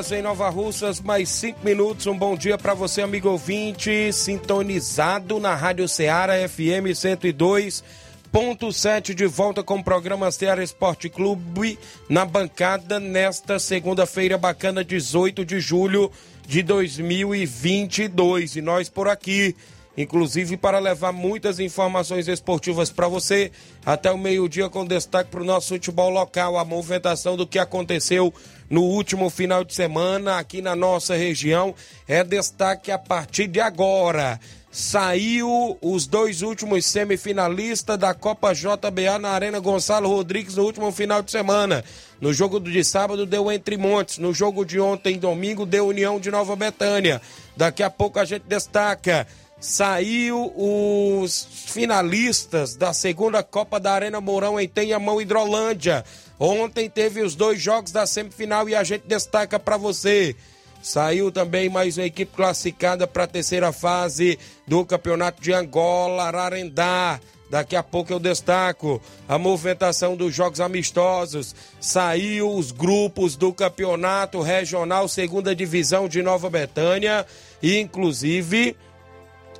Horas em Nova Russas, mais 5 minutos. Um bom dia para você, amigo ouvinte, sintonizado na Rádio Ceará FM 102.7, de volta com o programa Ceará Esporte Clube na bancada nesta segunda-feira bacana, 18 de julho de 2022. E nós por aqui inclusive para levar muitas informações esportivas para você até o meio-dia com destaque para o nosso futebol local, a movimentação do que aconteceu no último final de semana aqui na nossa região é destaque a partir de agora. Saiu os dois últimos semifinalistas da Copa JBA na Arena Gonçalo Rodrigues no último final de semana. No jogo de sábado deu Entre Montes, no jogo de ontem, domingo, deu União de Nova Betânia. Daqui a pouco a gente destaca saiu os finalistas da segunda Copa da Arena Mourão em Tenhamão, Hidrolândia. Ontem teve os dois jogos da semifinal e a gente destaca para você. Saiu também mais uma equipe classificada para a terceira fase do Campeonato de Angola, Ararendá. Daqui a pouco eu destaco a movimentação dos jogos amistosos. Saiu os grupos do Campeonato Regional Segunda Divisão de Nova Betânia e inclusive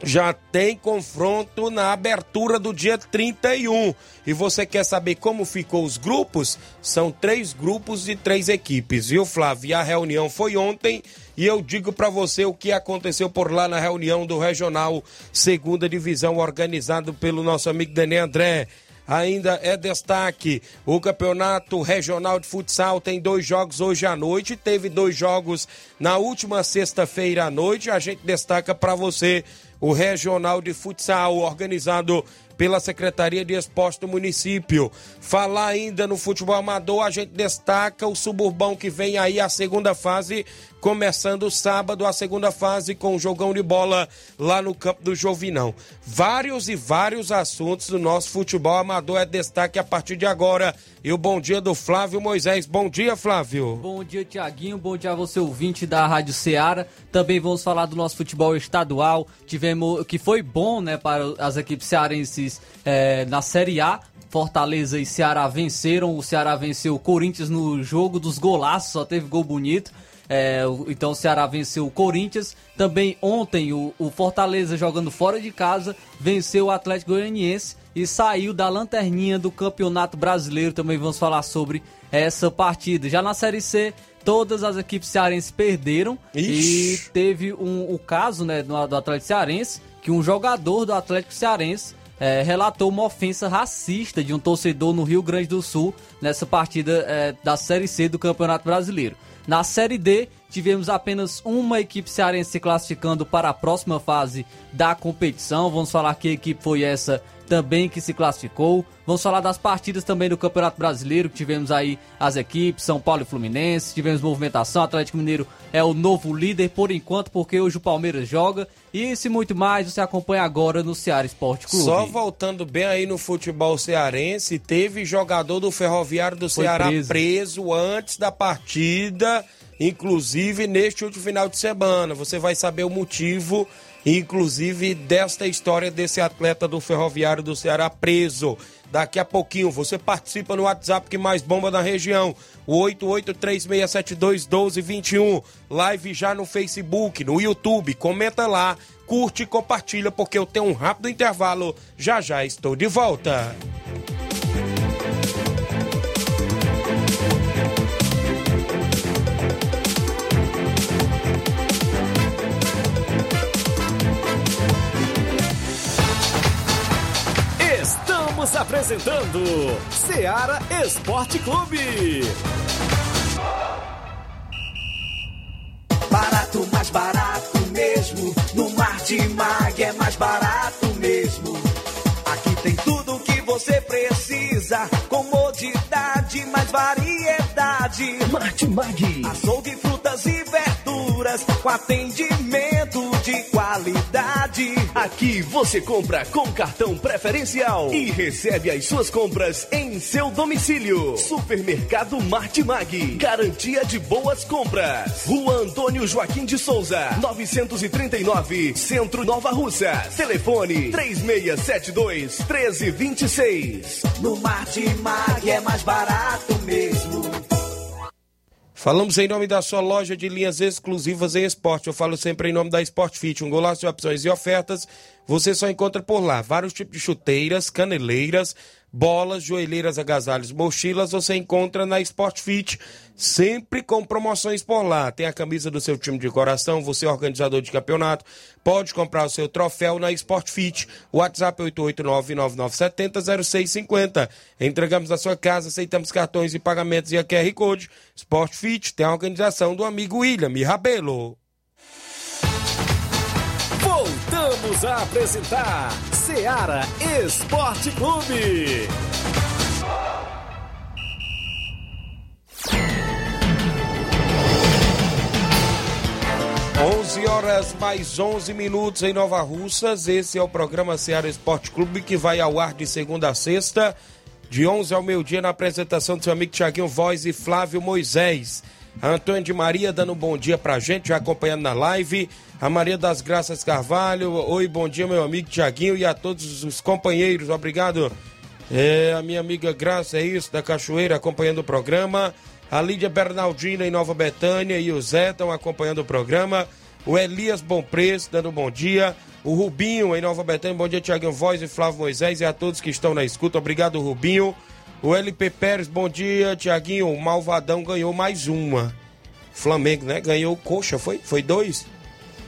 já tem confronto na abertura do dia 31. E você quer saber como ficou os grupos? São três grupos de três equipes, viu, Flávio? E a reunião foi ontem e eu digo para você o que aconteceu por lá na reunião do Regional Segunda Divisão, organizado pelo nosso amigo Daniel André ainda é destaque. O Campeonato Regional de Futsal tem dois jogos hoje à noite, teve dois jogos na última sexta-feira à noite. A gente destaca para você o Regional de Futsal, organizado pela Secretaria de Esporte do município. Falar ainda no futebol amador, a gente destaca o suburbão que vem aí a segunda fase, começando sábado a segunda fase com o jogão de bola lá no campo do Jovinão. Vários e vários assuntos do nosso futebol amador é destaque a partir de agora. E o bom dia do Flávio Moisés. Bom dia, Flávio. Bom dia, Tiaguinho. Bom dia a você, ouvinte da Rádio Ceará. Também vamos falar do nosso futebol estadual. Tivemos que foi bom, né, para as equipes cearenses é, na Série A. Fortaleza e Ceará venceram. O Ceará venceu o Corinthians no jogo dos golaços, só teve gol bonito. É, então o Ceará venceu o Corinthians. Também ontem o, o, Fortaleza jogando fora de casa venceu o Atlético Goianiense e saiu da lanterninha do Campeonato Brasileiro. Também vamos falar sobre essa partida. Já na Série C, todas as equipes cearenses perderam Ixi. e teve um, o caso né, do, do Atlético Cearense que um jogador do Atlético Cearense é, relatou uma ofensa racista de um torcedor no Rio Grande do Sul nessa partida é, da Série C do Campeonato Brasileiro. Na Série D, tivemos apenas uma equipe cearense se classificando para a próxima fase da competição. Vamos falar que equipe foi essa também que se classificou. Vamos falar das partidas também do Campeonato Brasileiro, que tivemos aí as equipes, São Paulo e Fluminense, tivemos movimentação, Atlético Mineiro é o novo líder por enquanto, porque hoje o Palmeiras joga. E isso e muito mais você acompanha agora no Ceará Esporte Clube. Só voltando bem aí no futebol cearense, teve jogador do Ferroviário do Foi Ceará preso. preso antes da partida, inclusive neste último final de semana. Você vai saber o motivo inclusive desta história desse atleta do Ferroviário do Ceará preso. Daqui a pouquinho você participa no WhatsApp que mais bomba na região, o 8836721221. Live já no Facebook, no YouTube, comenta lá, curte e compartilha porque eu tenho um rápido intervalo. Já já estou de volta. Apresentando Seara Esporte Clube. Barato, mais barato mesmo. No Martimag é mais barato mesmo. Aqui tem tudo o que você precisa. Comodidade, mais variedade. Martimag. Açougue, frutas e verduras. Com atendimento de qualidade. Aqui você compra com cartão preferencial e recebe as suas compras em seu domicílio. Supermercado Martimag. Garantia de boas compras. Rua Antônio Joaquim de Souza, 939, Centro Nova Russa. Telefone 3672 1326. No Martimag é mais barato mesmo. Falamos em nome da sua loja de linhas exclusivas em esporte. Eu falo sempre em nome da Sport Fit, um golaço de opções e ofertas. Você só encontra por lá vários tipos de chuteiras, caneleiras, bolas, joelheiras, agasalhos, mochilas. Você encontra na Sport Fit, sempre com promoções por lá. Tem a camisa do seu time de coração, você é organizador de campeonato, pode comprar o seu troféu na Sport Fit. WhatsApp 889-9970-0650. Entregamos na sua casa, aceitamos cartões e pagamentos e a QR Code. Sport Fit tem a organização do amigo William Rabelo. Voltamos a apresentar Seara Esporte Clube. 11 horas mais 11 minutos em Nova Russas. Esse é o programa Seara Esporte Clube que vai ao ar de segunda a sexta, de 11 ao meio-dia, na apresentação do seu amigo Tiaguinho Voz e Flávio Moisés. A Antônio de Maria dando um bom dia pra gente, já acompanhando na live. A Maria das Graças Carvalho. Oi, bom dia, meu amigo Tiaguinho e a todos os companheiros. Obrigado. É, a minha amiga Graça, é isso, da Cachoeira, acompanhando o programa. A Lídia Bernardina em Nova Betânia e o Zé estão acompanhando o programa. O Elias Bom Preço dando um bom dia. O Rubinho em Nova Betânia. Bom dia, Tiaguinho Voz e Flávio Moisés e a todos que estão na escuta. Obrigado, Rubinho. O LP Pérez, bom dia, Tiaguinho. O Malvadão ganhou mais uma. Flamengo, né? Ganhou coxa, foi? Foi dois?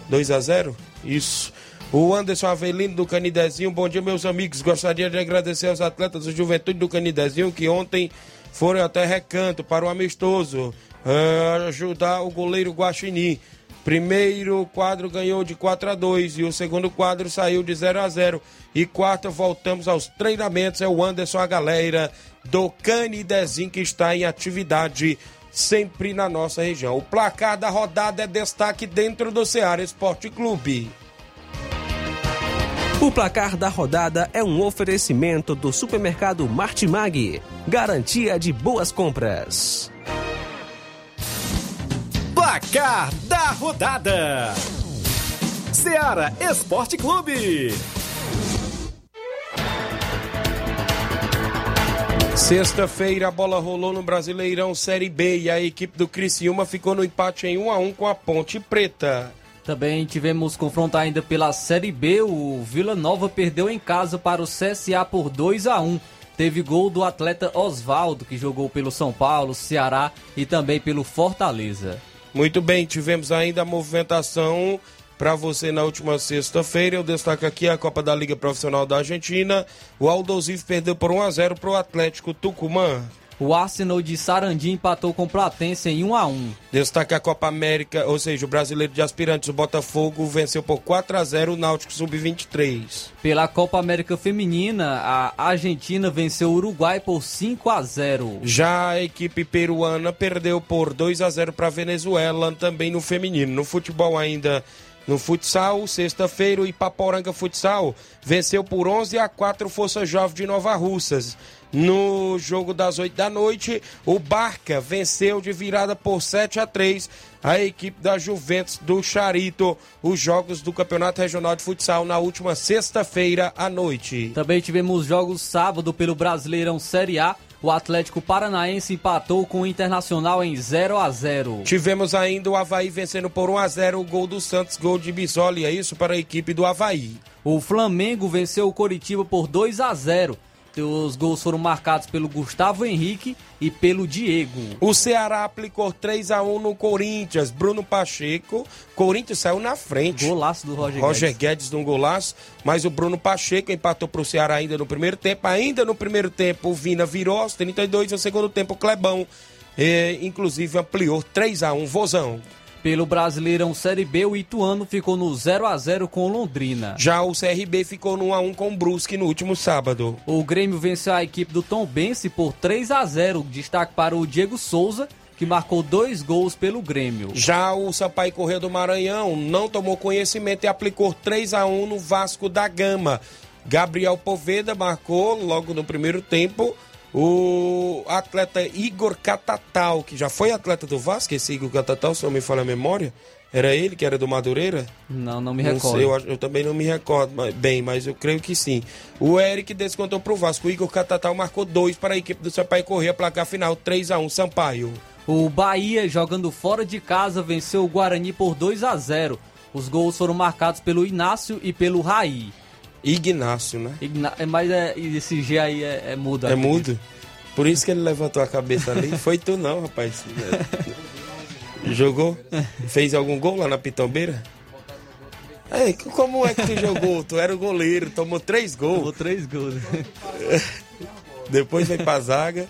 2 a 0 Isso. O Anderson Avelino do Canidezinho, bom dia, meus amigos. Gostaria de agradecer aos atletas da Juventude do Canidezinho que ontem foram até recanto para o amistoso uh, ajudar o goleiro Guaxinim. Primeiro quadro ganhou de 4 a 2 e o segundo quadro saiu de 0 a 0 E quarta voltamos aos treinamentos. É o Anderson, a galera do Canidezinho que está em atividade sempre na nossa região. O placar da rodada é destaque dentro do Ceará Esporte Clube. O placar da rodada é um oferecimento do supermercado Martimag. Garantia de boas compras. Placar da rodada: Seara Esporte Clube. Sexta-feira a bola rolou no Brasileirão Série B e a equipe do Criciúma ficou no empate em 1 a 1 com a Ponte Preta. Também tivemos confronto ainda pela Série B. O Vila Nova perdeu em casa para o CSA por 2 a 1. Teve gol do atleta Oswaldo, que jogou pelo São Paulo, Ceará e também pelo Fortaleza. Muito bem, tivemos ainda a movimentação para você na última sexta-feira. Eu destaco aqui a Copa da Liga Profissional da Argentina. O Aldosivo perdeu por 1 a 0 para o Atlético Tucumã. O Arsenal de Sarandi empatou com o Platense em 1 a 1. Destaque a Copa América, ou seja, o brasileiro de aspirantes, o Botafogo, venceu por 4 a 0 o Náutico Sub-23. Pela Copa América Feminina, a Argentina venceu o Uruguai por 5 a 0. Já a equipe peruana perdeu por 2 a 0 para a Venezuela, também no feminino. No futebol ainda no futsal, sexta-feira, o Ipaporanga Futsal venceu por 11 a 4 Força Jovem de Nova Russas. No jogo das 8 da noite, o Barca venceu de virada por 7 a 3 a equipe da Juventus do Charito, os jogos do Campeonato Regional de Futsal na última sexta-feira à noite. Também tivemos jogos sábado pelo Brasileirão Série A. O Atlético Paranaense empatou com o Internacional em 0 a 0. Tivemos ainda o Havaí vencendo por 1 a 0 o gol do Santos, gol de Bisoli, é isso para a equipe do Havaí. O Flamengo venceu o Coritiba por 2 a 0 Os gols foram marcados pelo Gustavo Henrique e pelo Diego. O Ceará aplicou 3 a 1 no Corinthians. Bruno Pacheco. Corinthians saiu na frente. Golaço do Roger, Roger Guedes. Guedes de um golaço, mas o Bruno Pacheco empatou para o Ceará ainda no primeiro tempo. Ainda no primeiro tempo, o Vina virou aos 32 no segundo tempo, o Clebão, eh, inclusive, ampliou 3 a 1 Vozão. Pelo Brasileirão Série B, o Ituano ficou no 0 a 0 com o Londrina. Já o CRB ficou no 1 a 1 com o Brusque no último sábado. O Grêmio venceu a equipe do Tom Bense por 3 a 0 Destaque para o Diego Souza, que marcou dois gols pelo Grêmio. Já o Sampaio Correia do Maranhão não tomou conhecimento e aplicou 3 a 1 no Vasco da Gama. Gabriel Poveda marcou logo no primeiro tempo. O atleta Igor Catatal, que já foi atleta do Vasco, esse Igor Catatal, se não me falha a memória, era ele que era do Madureira? Não, não me Não recordo. sei, eu, eu também não me recordo mas- bem, mas eu creio que sim. O Eric descontou pro Vasco. O Igor Catatal marcou dois para a equipe do Sampaio Correia, placar final 3 a 1 Sampaio. O Bahia, jogando fora de casa, venceu o Guarani por 2 a 0 Os gols foram marcados pelo Inácio e pelo Raí. Ignácio, né? Igna- é, Mas é, esse G aí é, é mudo. É mudo? Por isso que ele levantou a cabeça ali. Foi tu não, rapaz. Jogou? Fez algum gol lá na Pitombeira? Ei, como é que tu jogou? Tu era o goleiro, tomou três Tomou gols. três gols. Depois foi pra zaga.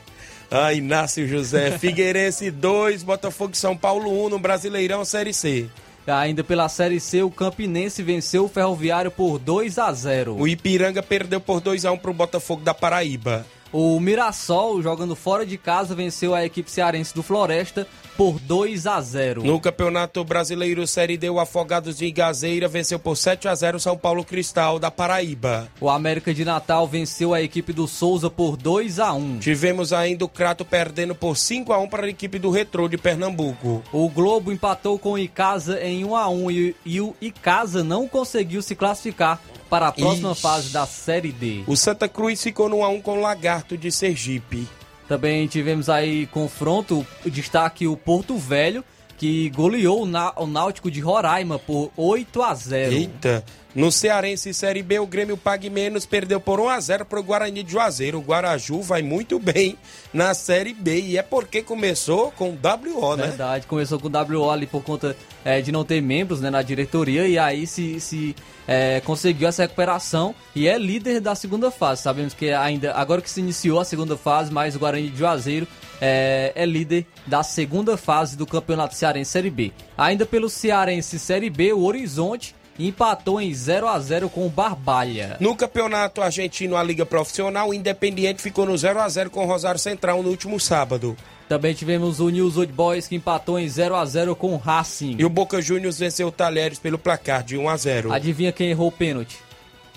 Ah, Inácio José. Figueirense 2, Botafogo São Paulo 1 no Brasileirão Série C. Ainda pela Série C, o Campinense venceu o Ferroviário por 2 a 0 O Ipiranga perdeu por 2 a 1 pro Botafogo da Paraíba. O Mirassol, jogando fora de casa, venceu a equipe cearense do Floresta por 2 a 0 No Campeonato Brasileiro Série D, o Afogados de Gazeira venceu por 7 a 0 São Paulo Cristal da Paraíba. O América de Natal venceu a equipe do Souza por 2 a 1 Tivemos ainda o Crato perdendo por 5 a 1 para a equipe do Retrô de Pernambuco. O Globo empatou com o Icasa em 1 a 1 e, e o Icasa não conseguiu se classificar para a próxima Ixi. fase da Série D. O Santa Cruz ficou no 1 a 1 com o Lagarto de Sergipe. Também tivemos aí confronto, destaque o Porto Velho, que goleou o Náutico de Roraima por 8 a 0 Eita. No Cearense Série B, o Grêmio Pague Menos perdeu por 1 a 0 para o Guarani de Juazeiro. O Guaraju vai muito bem na Série B e é porque começou com WO, né? Verdade, começou com o WO ali por conta é, de não ter membros né, na diretoria e aí se, se é, conseguiu essa recuperação e é líder da segunda fase. Sabemos que ainda, agora que se iniciou a segunda fase, mas o Guarani de Juazeiro é, é líder da segunda fase do Campeonato Cearense Série B. Ainda pelo Cearense Série B, o Horizonte empatou em 0 a 0 com o Barbalha. No campeonato argentino, a Liga Profissional, o Independiente ficou no 0 a 0 com o Rosário Central no último sábado. Também tivemos o News Old Boys que empatou em 0 a 0 com o Racing. E o Boca Juniors venceu o Talheres pelo placar de 1 a 0. Adivinha quem errou o pênalti?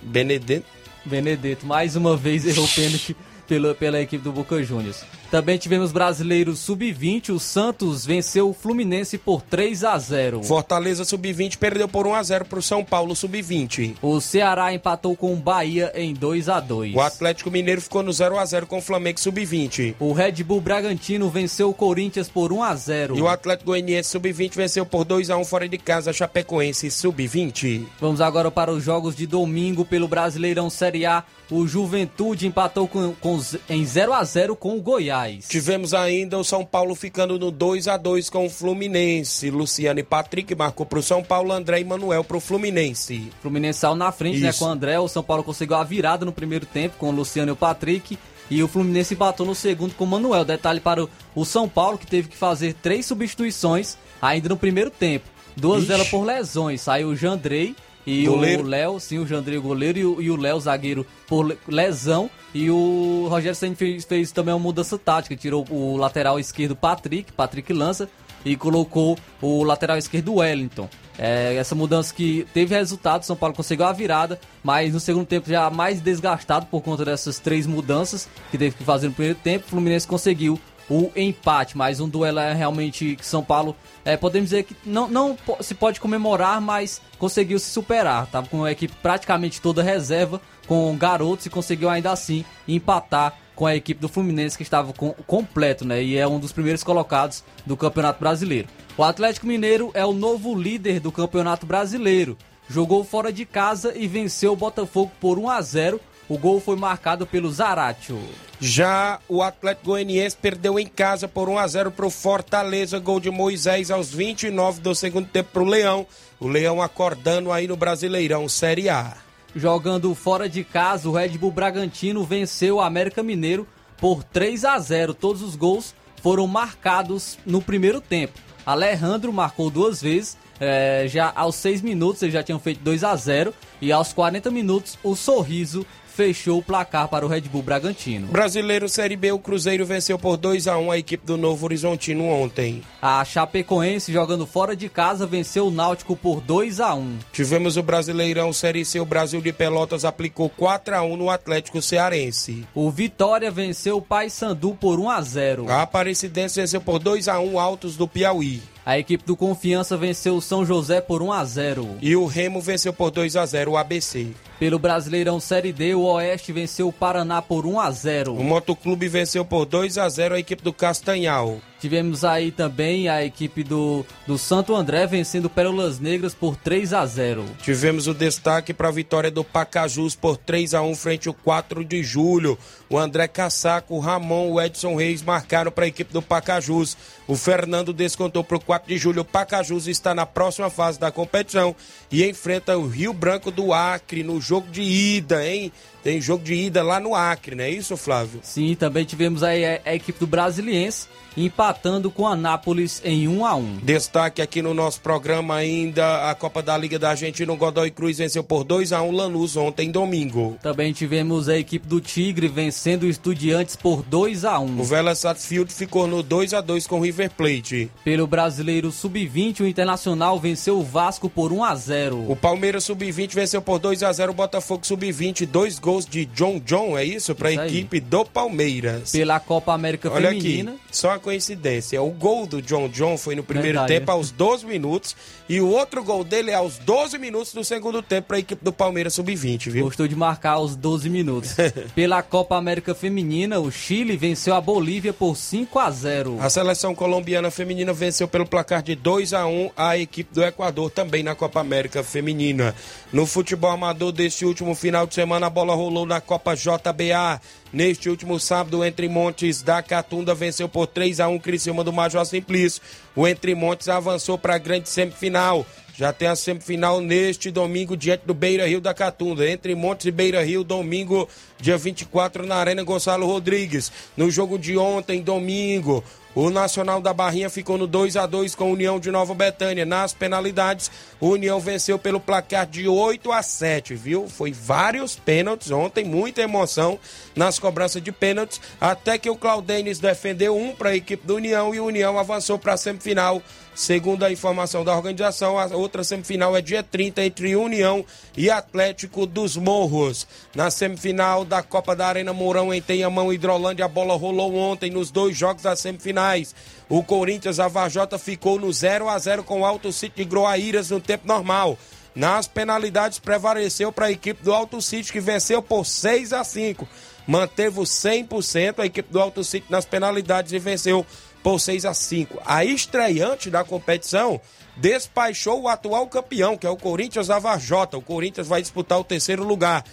Benedetto. Benedetto mais uma vez errou pênalti pela, pela equipe do Boca Juniors. Também tivemos brasileiros sub-20, o Santos venceu o Fluminense por 3 a 0. Fortaleza Sub-20 perdeu por 1 a 0 para o São Paulo Sub-20. O Ceará empatou com o Bahia em 2 a 2. O Atlético Mineiro ficou no 0 a 0 com o Flamengo Sub-20. O Red Bull Bragantino venceu o Corinthians por 1 a 0. E o Atlético Goianiense Sub-20 venceu por 2 a 1 fora de casa Chapecoense Sub-20. Vamos agora para os jogos de domingo pelo Brasileirão Série A. O Juventude empatou com, com- em 0 a 0 com o Goiás. Tivemos ainda o São Paulo ficando no 2 a 2 com o Fluminense. Luciano e Patrick marcou para o São Paulo, André e Manuel para o Fluminense. Fluminense saiu na frente, né, com o André. O São Paulo conseguiu a virada no primeiro tempo com o Luciano e o Patrick. E o Fluminense empatou no segundo com o Manuel. Detalhe para o, o São Paulo, que teve que fazer três substituições ainda no primeiro tempo. Duas Ixi. delas por lesões. Saiu o Jandrei e Goleiro. o Léo, sim, o Jandrei goleiro e o- o Léo zagueiro por le- lesão. E o Rogério Senna fez, fez também uma mudança tática. Tirou o lateral esquerdo Patrick, Patrick lança, e colocou o lateral esquerdo Wellington. É, essa mudança que teve resultado, São Paulo conseguiu a virada, mas no segundo tempo já mais desgastado por conta dessas três mudanças que teve que fazer no primeiro tempo, o Fluminense conseguiu o empate, mas um duelo é realmente que São Paulo, é, podemos dizer que não, não se pode comemorar, mas conseguiu se superar. Tava com a equipe praticamente toda reserva, com garotos e conseguiu ainda assim empatar com a equipe do Fluminense que estava com, completo, né? E é um dos primeiros colocados do Campeonato Brasileiro. O Atlético Mineiro é o novo líder do Campeonato Brasileiro. Jogou fora de casa e venceu o Botafogo por 1 a 0 O gol foi marcado pelo Zaratio. Já o Atlético Goianiense perdeu em casa por 1 a 0 para o Fortaleza, gol de Moisés aos 29 do segundo tempo para o Leão. O Leão acordando aí no Brasileirão Série A. Jogando fora de casa, o Red Bull Bragantino venceu o América Mineiro por 3 a 0. Todos os gols foram marcados no primeiro tempo. Alejandro marcou duas vezes, é, já aos 6 minutos eles já tinham feito 2 a 0 e aos 40 minutos o Sorriso fechou o placar para o Red Bull Bragantino. Brasileiro Série B, o Cruzeiro venceu por 2 a 1 a equipe do Novo Horizontino ontem. A Chapecoense, jogando fora de casa, venceu o Náutico por 2 a 1 Tivemos o Brasileirão Série C, o Brasil de Pelotas aplicou 4 a 1 no Atlético Cearense. O Vitória venceu o Paysandu por 1 a 0 A Aparecidense venceu por 2 a 1 Altos do Piauí. A equipe do Confiança venceu o São José por 1 a 0 E o Remo venceu por 2 a 0 o ABC. Pelo Brasileirão Série D, o Oeste venceu o Paraná por 1 a 0 O Motoclube venceu por 2 a 0 a equipe do Castanhal. Tivemos aí também a equipe do, do Santo André vencendo Pérolas Negras por 3 a 0 Tivemos o destaque para a vitória do Pacajus por 3 a 1 frente ao 4 de julho. O André Cassaco, o Ramon, o Edson Reis marcaram para a equipe do Pacajus. O Fernando descontou para o 4 de julho. O Pacajus está na próxima fase da competição e enfrenta o Rio Branco do Acre no jogo de ida, hein? Tem jogo de ida lá no Acre, não é isso, Flávio? Sim, também tivemos aí a, a equipe do Brasiliense empatando com a Nápoles em 1 a 1 Destaque aqui no nosso programa ainda a Copa da Liga da Argentina, o Godoy Cruz venceu por 2 a 1 Lanús ontem domingo. Também tivemos a equipe do Tigre vencendo o Estudiantes por 2 a 1 O Vélez Sarsfield ficou no 2 a 2 com o River Plate. Pelo Brasileiro Sub-20, o Internacional venceu o Vasco por 1 a 0 O Palmeiras Sub-20 venceu por 2 a 0 o Botafogo Sub-20, dois gols de John John, é isso? Para a equipe do Palmeiras. Pela Copa América Olha Feminina. aqui, só uma coincidência. O gol do John John foi no primeiro Verdade, tempo, aos 12 minutos, e o outro gol dele é aos 12 minutos do segundo tempo para a equipe do Palmeiras Sub-20, viu? Gostou de marcar aos 12 minutos. Pela Copa América Feminina, o Chile venceu a Bolívia por 5 a 0 A seleção colombiana feminina venceu pelo placar de 2 a 1 a equipe do Equador, também na Copa América Feminina. No futebol amador deste último final de semana, a bola rolou na Copa JBA. Neste último sábado, o Entre Montes da Catunda venceu por 3 a 1 Criciúma do Major Simplício. O Entre Montes avançou para a grande semifinal. Já tem a semifinal neste domingo diante do Beira Rio da Catunda. Entre Montes e Beira Rio, domingo, dia 24, na Arena Gonçalo Rodrigues. No jogo de ontem, domingo, o Nacional da Barrinha ficou no 2 a 2 com a União de Nova Betânia. Nas penalidades, o União venceu pelo placar de 8 a 7, viu? Foi vários pênaltis ontem, muita emoção nas cobranças de pênaltis, até que o Claudenis defendeu um para a equipe do União e o União avançou para a semifinal. Segundo a informação da organização, a outra semifinal é dia 30 entre União e Atlético dos Morros. Na semifinal da Copa da Arena Mourão em Tenhamão, Hidrolândia, a bola rolou ontem nos dois jogos das semifinais. O Corinthians, a Vajota, ficou no 0 a 0 com o Alto City de Groaíras no tempo normal. Nas penalidades, prevaleceu para a equipe do Alto City, que venceu por 6 a 5 Manteve o 100% a equipe do Alto City nas penalidades e venceu por 6 a 5 A estreante da competição despachou o atual campeão, que é o Corinthians da Vajota. O Corinthians vai disputar o terceiro lugar.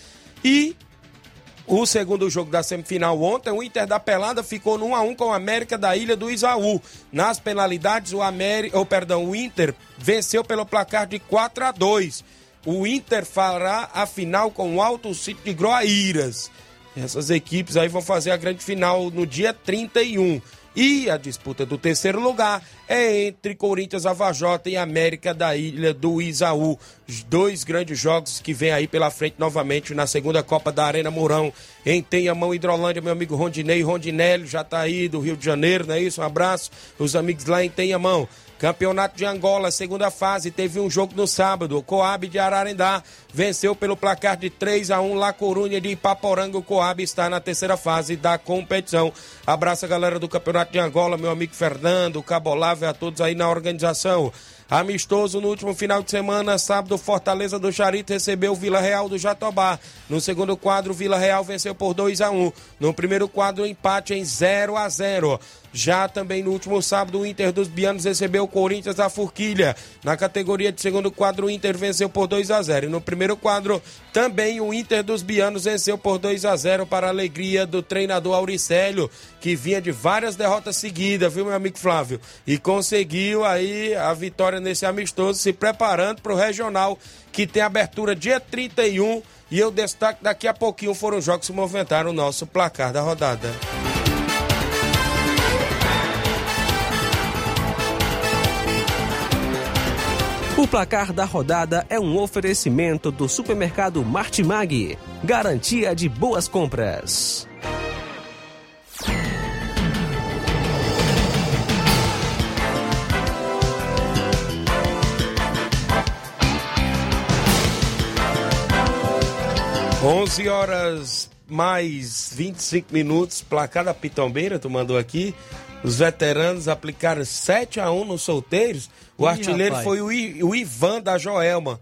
E o segundo jogo da semifinal ontem, o Inter da Pelada ficou no 1 a 1 com o América da Ilha do Isaú. Nas penalidades, o América, oh, perdão, o Inter venceu pelo placar de 4 a 2. O Inter fará a final com o Alto City de Groaíras. Essas equipes aí vão fazer a grande final no dia 31. E a disputa do terceiro lugar é entre Corinthians, Avajota e América da Ilha do Isaú. Dois grandes jogos que vem aí pela frente novamente na segunda Copa da Arena Mourão. Em Tenhamão, Hidrolândia, meu amigo Rondinei Rondinelli já tá aí do Rio de Janeiro, não é isso? Um abraço. Os amigos lá em Tenhamão. Campeonato de Angola, segunda fase, teve um jogo no sábado. O Coab de Ararendá venceu pelo placar de 3 a 1 La Corunha de Ipaporanga. O Coab está na terceira fase da competição. Abraço a galera do Campeonato de Angola, meu amigo Fernando, Cabolávio, a todos aí na organização. Amistoso no último final de semana, sábado, Fortaleza do Charito recebeu o Vila Real do Jatobá. No segundo quadro, Vila Real venceu por 2 a 1 No primeiro quadro, empate em 0 a 0 Já também no último sábado, o Inter dos Bianos recebeu o Corinthians da Forquilha. Na categoria de segundo quadro, o Inter venceu por 2 a 0 E no primeiro quadro, também o Inter dos Bianos venceu por 2 a 0 para a alegria do treinador Auricélio, que vinha de várias derrotas seguidas, viu, meu amigo Flávio? E conseguiu aí a vitória nesse amistoso, se preparando para o regional, que tem abertura dia 31. E eu destaco daqui a pouquinho foram os jogos que movimentaram o nosso placar da rodada. O placar da rodada é um oferecimento do supermercado Martimag. Garantia de boas compras. Onze horas mais 25 minutos, placar da Pitombeira, tu mandou aqui. Os veteranos aplicaram 7 a 1 nos solteiros. O artilheiro rapaz. foi o, I- o Ivan da Joelma.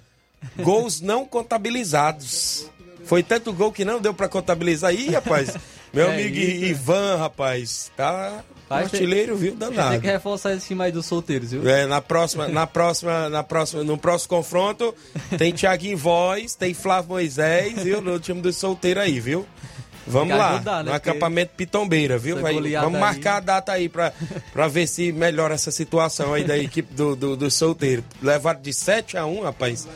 Gols não contabilizados. Foi tanto gol que não deu pra contabilizar. Ih, rapaz. Meu É amigo isso. Ivan, rapaz. Tá. O Vai ter- artilheiro, viu? Tem Danado. que reforçar esse time aí dos solteiros, viu? É, na próxima, na próxima, na próxima, no próximo confronto, tem Thiaguinho Voz, tem Flávio Moisés, viu? No time do solteiro aí, viu? Vamos lá, ajudar, né? no acampamento Pitombeira, viu? Vai- vamos aí. marcar a data aí pra, pra ver se melhora essa situação aí da equipe do, do, do solteiro. Levaram de 7 a 1, rapaz.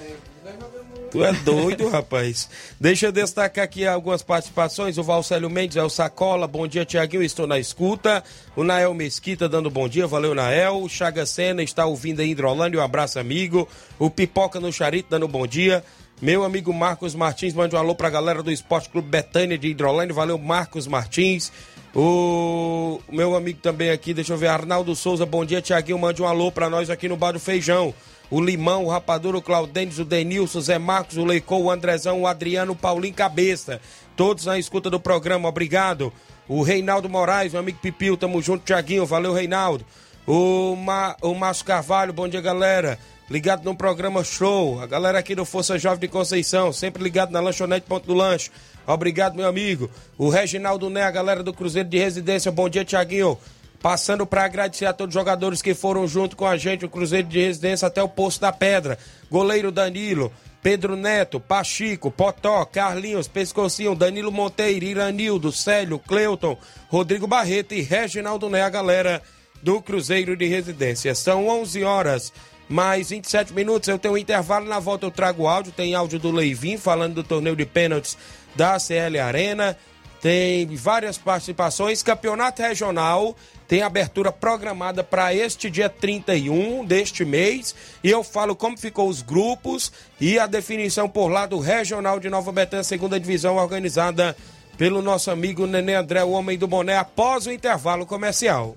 Tu é doido, rapaz. Deixa eu destacar aqui algumas participações. O Valcélio Mendes é o Sacola. Bom dia, Tiaguinho. Estou na escuta. O Nael Mesquita dando bom dia. Valeu, Nael. O Chaga Sena está ouvindo aí Hidrolândia. Um abraço, amigo. O Pipoca no Charito dando bom dia. Meu amigo Marcos Martins, mande um alô pra galera do Esporte Clube Betânia de Hidrolândia. Valeu, Marcos Martins. O meu amigo também aqui, deixa eu ver, Arnaldo Souza, bom dia, Tiaguinho, mande um alô pra nós aqui no Bar do Feijão. O Limão, o Rapadura, o Claudênis, o Denilson, o Zé Marcos, o Leicou, o Andrezão, o Adriano, o Paulinho Cabeça. Todos na escuta do programa, obrigado. O Reinaldo Moraes, meu amigo Pipil, tamo junto, Tiaguinho, valeu, Reinaldo. O, Ma, o Márcio Carvalho, bom dia, galera. Ligado no programa Show. A galera aqui do Força Jovem de Conceição, sempre ligado na lanchonete Ponto do Lanche. Obrigado, meu amigo. O Reginaldo Né, a galera do Cruzeiro de Residência. Bom dia, Tiaguinho. Passando para agradecer a todos os jogadores que foram junto com a gente, o Cruzeiro de Residência até o Poço da Pedra. Goleiro Danilo, Pedro Neto, Pachico, Potó, Carlinhos, Pescocinho, Danilo Monteiro, Iranildo, Célio, Cleuton, Rodrigo Barreto e Reginaldo Né, a galera do Cruzeiro de Residência. São 11 horas mais 27 minutos. Eu tenho um intervalo. Na volta eu trago áudio. Tem áudio do Leivin falando do torneio de pênaltis da CL Arena. Tem várias participações. Campeonato Regional tem abertura programada para este dia 31 deste mês. E eu falo como ficou os grupos e a definição por lá do Regional de Nova Betânia, segunda divisão, organizada pelo nosso amigo Nenê André, o homem do boné, após o intervalo comercial.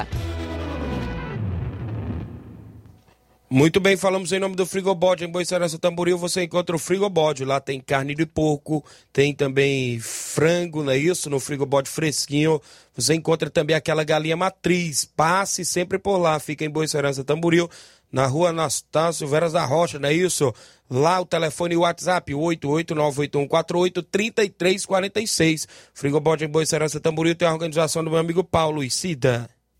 Muito bem, falamos em nome do Frigobode. Em Boicerança Tamboril você encontra o Frigobode. Lá tem carne de porco, tem também frango, não é isso? No Frigobode fresquinho. Você encontra também aquela galinha matriz. Passe sempre por lá. Fica em Boicerança Tamboril, na rua Anastácio Veras da Rocha, não é isso? Lá o telefone e o WhatsApp, 88981483346. Frigobode em Boicerança Tamboril tem a organização do meu amigo Paulo e Cida.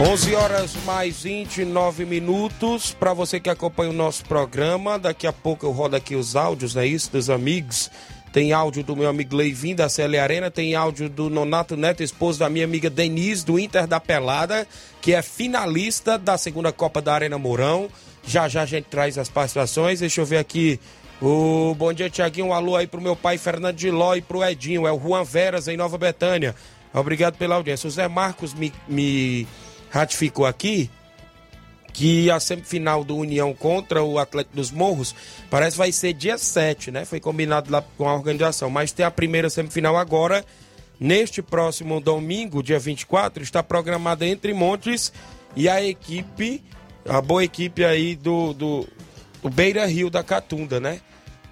11 horas mais 29 minutos. Para você que acompanha o nosso programa, daqui a pouco eu rodo aqui os áudios, é isso, dos amigos. Tem áudio do meu amigo Leivin da CL Arena, tem áudio do Nonato Neto, esposo da minha amiga Denise, do Inter da Pelada, que é finalista da segunda Copa da Arena Mourão. Já já a gente traz as participações. Deixa eu ver aqui. O bom dia, Tiaguinho. Um alô aí pro meu pai Fernando de Ló e pro Edinho. É o Juan Veras em Nova Betânia. Obrigado pela audiência. O Zé Marcos me, me ratificou aqui que a semifinal do União contra o Atlético dos Morros parece vai ser dia 7, né? Foi combinado lá com a organização, mas tem a primeira semifinal agora. Neste próximo domingo, dia 24, está programada entre Montes e a equipe, a boa equipe aí do, do, do Beira Rio da Catunda, né?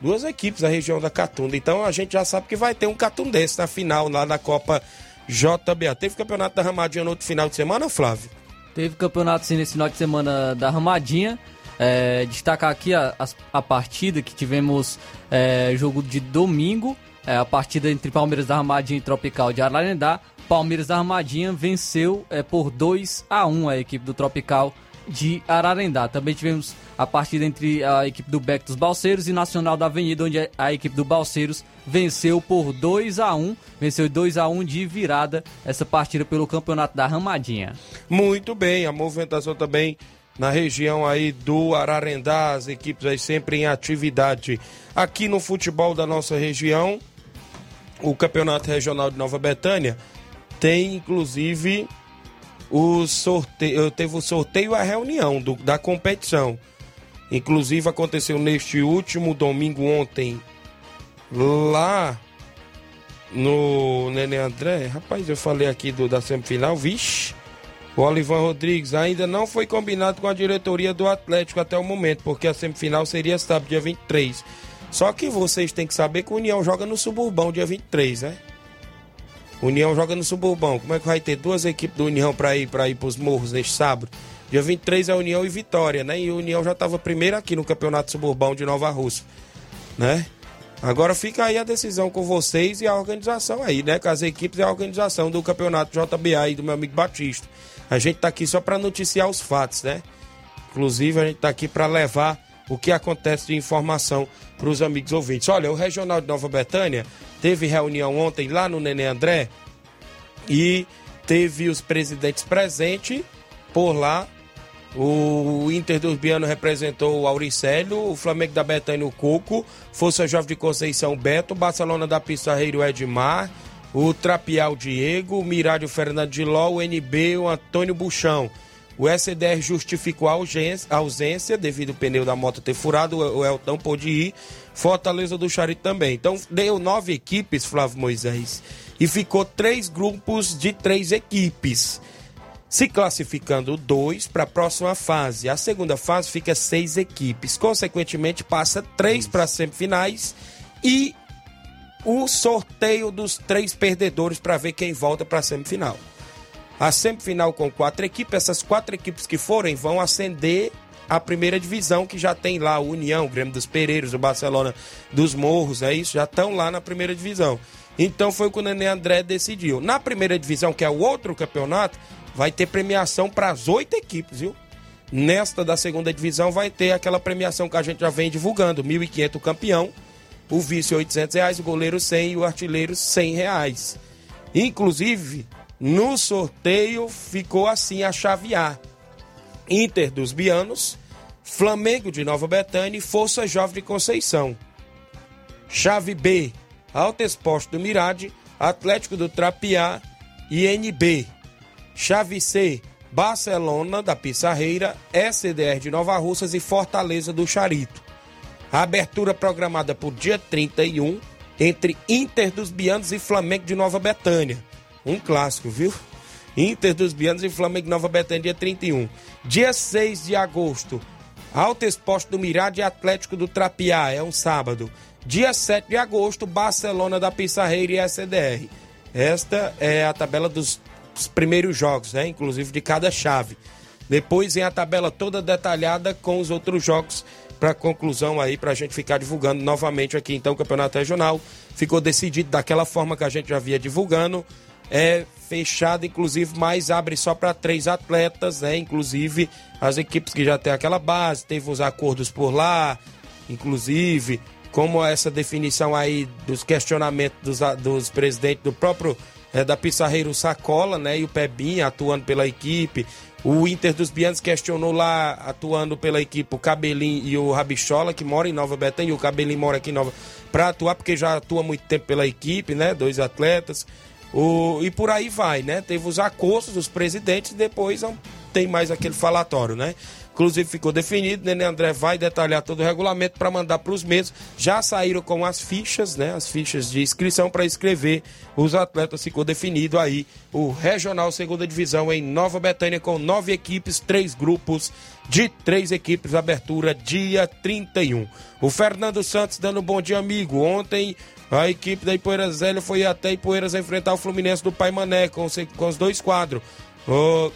Duas equipes da região da Catunda. Então a gente já sabe que vai ter um catundense na final lá da Copa JBA. Teve campeonato da Ramadinha no outro final de semana, Flávio? Teve campeonato sim nesse final de semana da Ramadinha. É, destacar aqui a, a, a, partida que tivemos é, jogo de domingo, é, a partida entre Palmeiras da Ramadinha e Tropical de Ararendá. Palmeiras da Ramadinha venceu é, por 2 a 1 a equipe do Tropical de Ararendá. Também tivemos a partida entre a equipe do Beck dos Balseiros e Nacional da Avenida, onde a equipe do Balseiros venceu por 2 a 1 venceu 2 a 1 de virada essa partida pelo Campeonato da Ramadinha. Muito bem, a movimentação também na região aí do Ararendá, as equipes aí sempre em atividade. Aqui no futebol da nossa região, o Campeonato Regional de Nova Betânia tem inclusive o sorteio, teve o sorteio a reunião do, da competição. Inclusive aconteceu neste último domingo ontem lá no Nenê André. Rapaz, eu falei aqui do, da semifinal, vixe. O Olivan Rodrigues ainda não foi combinado com a diretoria do Atlético até o momento, porque a semifinal seria sábado, dia 23. Só que vocês têm que saber que o União joga no Suburbão, dia 23, né? União joga no Suburbão. Como é que vai ter duas equipes do União para ir para ir para os morros neste sábado? Dia 23 é União e Vitória, né? E o União já estava primeiro aqui no Campeonato Suburbão de Nova Rússia, né? Agora fica aí a decisão com vocês e a organização aí, né? Com as equipes e a organização do Campeonato JBA e do meu amigo Batista. A gente tá aqui só para noticiar os fatos, né? Inclusive a gente tá aqui para levar o que acontece de informação para os amigos ouvintes. Olha, o Regional de Nova Betânia teve reunião ontem lá no Nenê André e teve os presidentes presentes por lá. O Inter do Urbiano representou o Auricélio, o Flamengo da Betânia o Coco, Força Jovem de Conceição Beto, Barcelona da Pissarreiro Edmar, o Trapial Diego, o Mirádio Fernando de Ló, o NB, o Antônio Buchão. O SDR justificou a ausência, a ausência devido ao pneu da moto ter furado, o Elton pôde ir, Fortaleza do Charito também. Então deu nove equipes, Flávio Moisés, e ficou três grupos de três equipes, se classificando dois para a próxima fase. A segunda fase fica seis equipes, consequentemente passa três para as semifinais e o sorteio dos três perdedores para ver quem volta para a semifinal a semifinal com quatro equipes. Essas quatro equipes que forem vão ascender a primeira divisão, que já tem lá o União, o Grêmio dos Pereiros, o Barcelona dos Morros, é isso? Já estão lá na primeira divisão. Então foi o que o Nenê André decidiu. Na primeira divisão, que é o outro campeonato, vai ter premiação para as oito equipes, viu? Nesta da segunda divisão vai ter aquela premiação que a gente já vem divulgando, R$ 1.500 o campeão, o vice 800 reais, o goleiro 100 e o artilheiro 100 reais. Inclusive, no sorteio ficou assim a chavear. Inter dos Bianos, Flamengo de Nova Betânia e Força Jovem de Conceição. Chave B, Alto Exposto do Mirade, Atlético do Trapiá e NB. Chave C, Barcelona da Pissarreira, SDR de Nova Russas e Fortaleza do Charito. A abertura programada por dia 31 entre Inter dos Bianos e Flamengo de Nova Betânia. Um clássico, viu? Inter dos Bianos e Flamengo Nova Betânia, dia 31. Dia 6 de agosto, Alto Exposto do Mirade e Atlético do Trapiá, é um sábado. Dia 7 de agosto, Barcelona da Pissarreira e SDR. Esta é a tabela dos primeiros jogos, né? Inclusive de cada chave. Depois vem a tabela toda detalhada com os outros jogos para conclusão aí, para a gente ficar divulgando novamente aqui. Então, o Campeonato Regional ficou decidido daquela forma que a gente já via divulgando é fechada, inclusive, mas abre só para três atletas, né? Inclusive as equipes que já tem aquela base, teve os acordos por lá, inclusive, como essa definição aí dos questionamentos dos, dos presidentes do próprio é, da Pissarreiro Sacola, né? E o Pebinha atuando pela equipe. O Inter dos Bianos questionou lá, atuando pela equipe, o Cabelinho e o Rabichola, que mora em Nova Betânia, o Cabelinho mora aqui em Nova, para atuar, porque já atua muito tempo pela equipe, né? Dois atletas. O, e por aí vai, né? Teve os acostos dos presidentes depois tem mais aquele falatório, né? Inclusive ficou definido, Nenê André vai detalhar todo o regulamento para mandar para os mesmos. Já saíram com as fichas, né? As fichas de inscrição para inscrever os atletas. Ficou definido aí o Regional Segunda Divisão em Nova Betânia com nove equipes, três grupos de três equipes. Abertura dia 31. O Fernando Santos dando um bom dia, amigo. Ontem a equipe da Ipoeiras Zélia foi até Ipoeiras enfrentar o Fluminense do Pai Mané com, com os dois quadros. O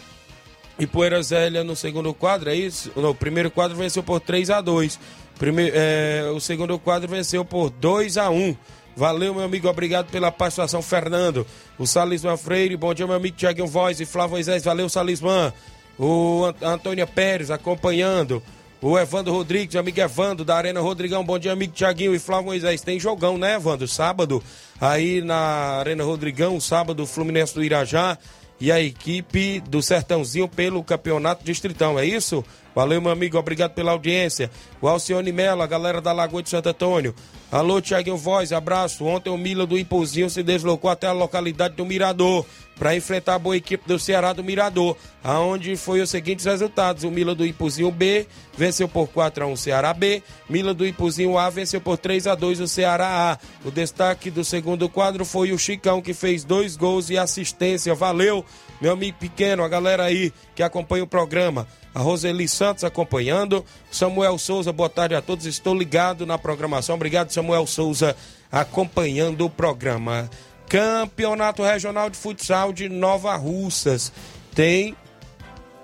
e Poeira Zélia no segundo quadro, é isso? No o primeiro quadro venceu por 3 a 2 Primeiro, é, O segundo quadro venceu por 2 a 1 Valeu, meu amigo, obrigado pela participação, Fernando. O Salisman Freire, bom dia, meu amigo Tiaguinho Voz e Flávio Moisés, valeu, Salisman. O Antônia Pérez acompanhando. O Evandro Rodrigues, amigo Evandro, da Arena Rodrigão, bom dia, amigo Tiaguinho e Flávio Moisés. Tem jogão, né, Evandro? Sábado, aí na Arena Rodrigão, sábado, Fluminense do Irajá e a equipe do Sertãozinho pelo Campeonato Distritão, é isso? Valeu, meu amigo, obrigado pela audiência. O Alcione Mello, a galera da Lagoa de Santo Antônio. Alô, Tiaguinho Voz, abraço. Ontem o Mila do Ipuzinho se deslocou até a localidade do Mirador para enfrentar a boa equipe do Ceará do Mirador, aonde foi os seguintes resultados: o Mila do Ipuzinho B venceu por 4 a 1 o Ceará B, Mila do Ipuzinho A venceu por 3 a 2 o Ceará A. O destaque do segundo quadro foi o Chicão que fez dois gols e assistência. Valeu, meu amigo pequeno, a galera aí que acompanha o programa. A Roseli Santos acompanhando. Samuel Souza, boa tarde a todos. Estou ligado na programação. Obrigado, Samuel Souza, acompanhando o programa. Campeonato Regional de Futsal de Nova Russas. Tem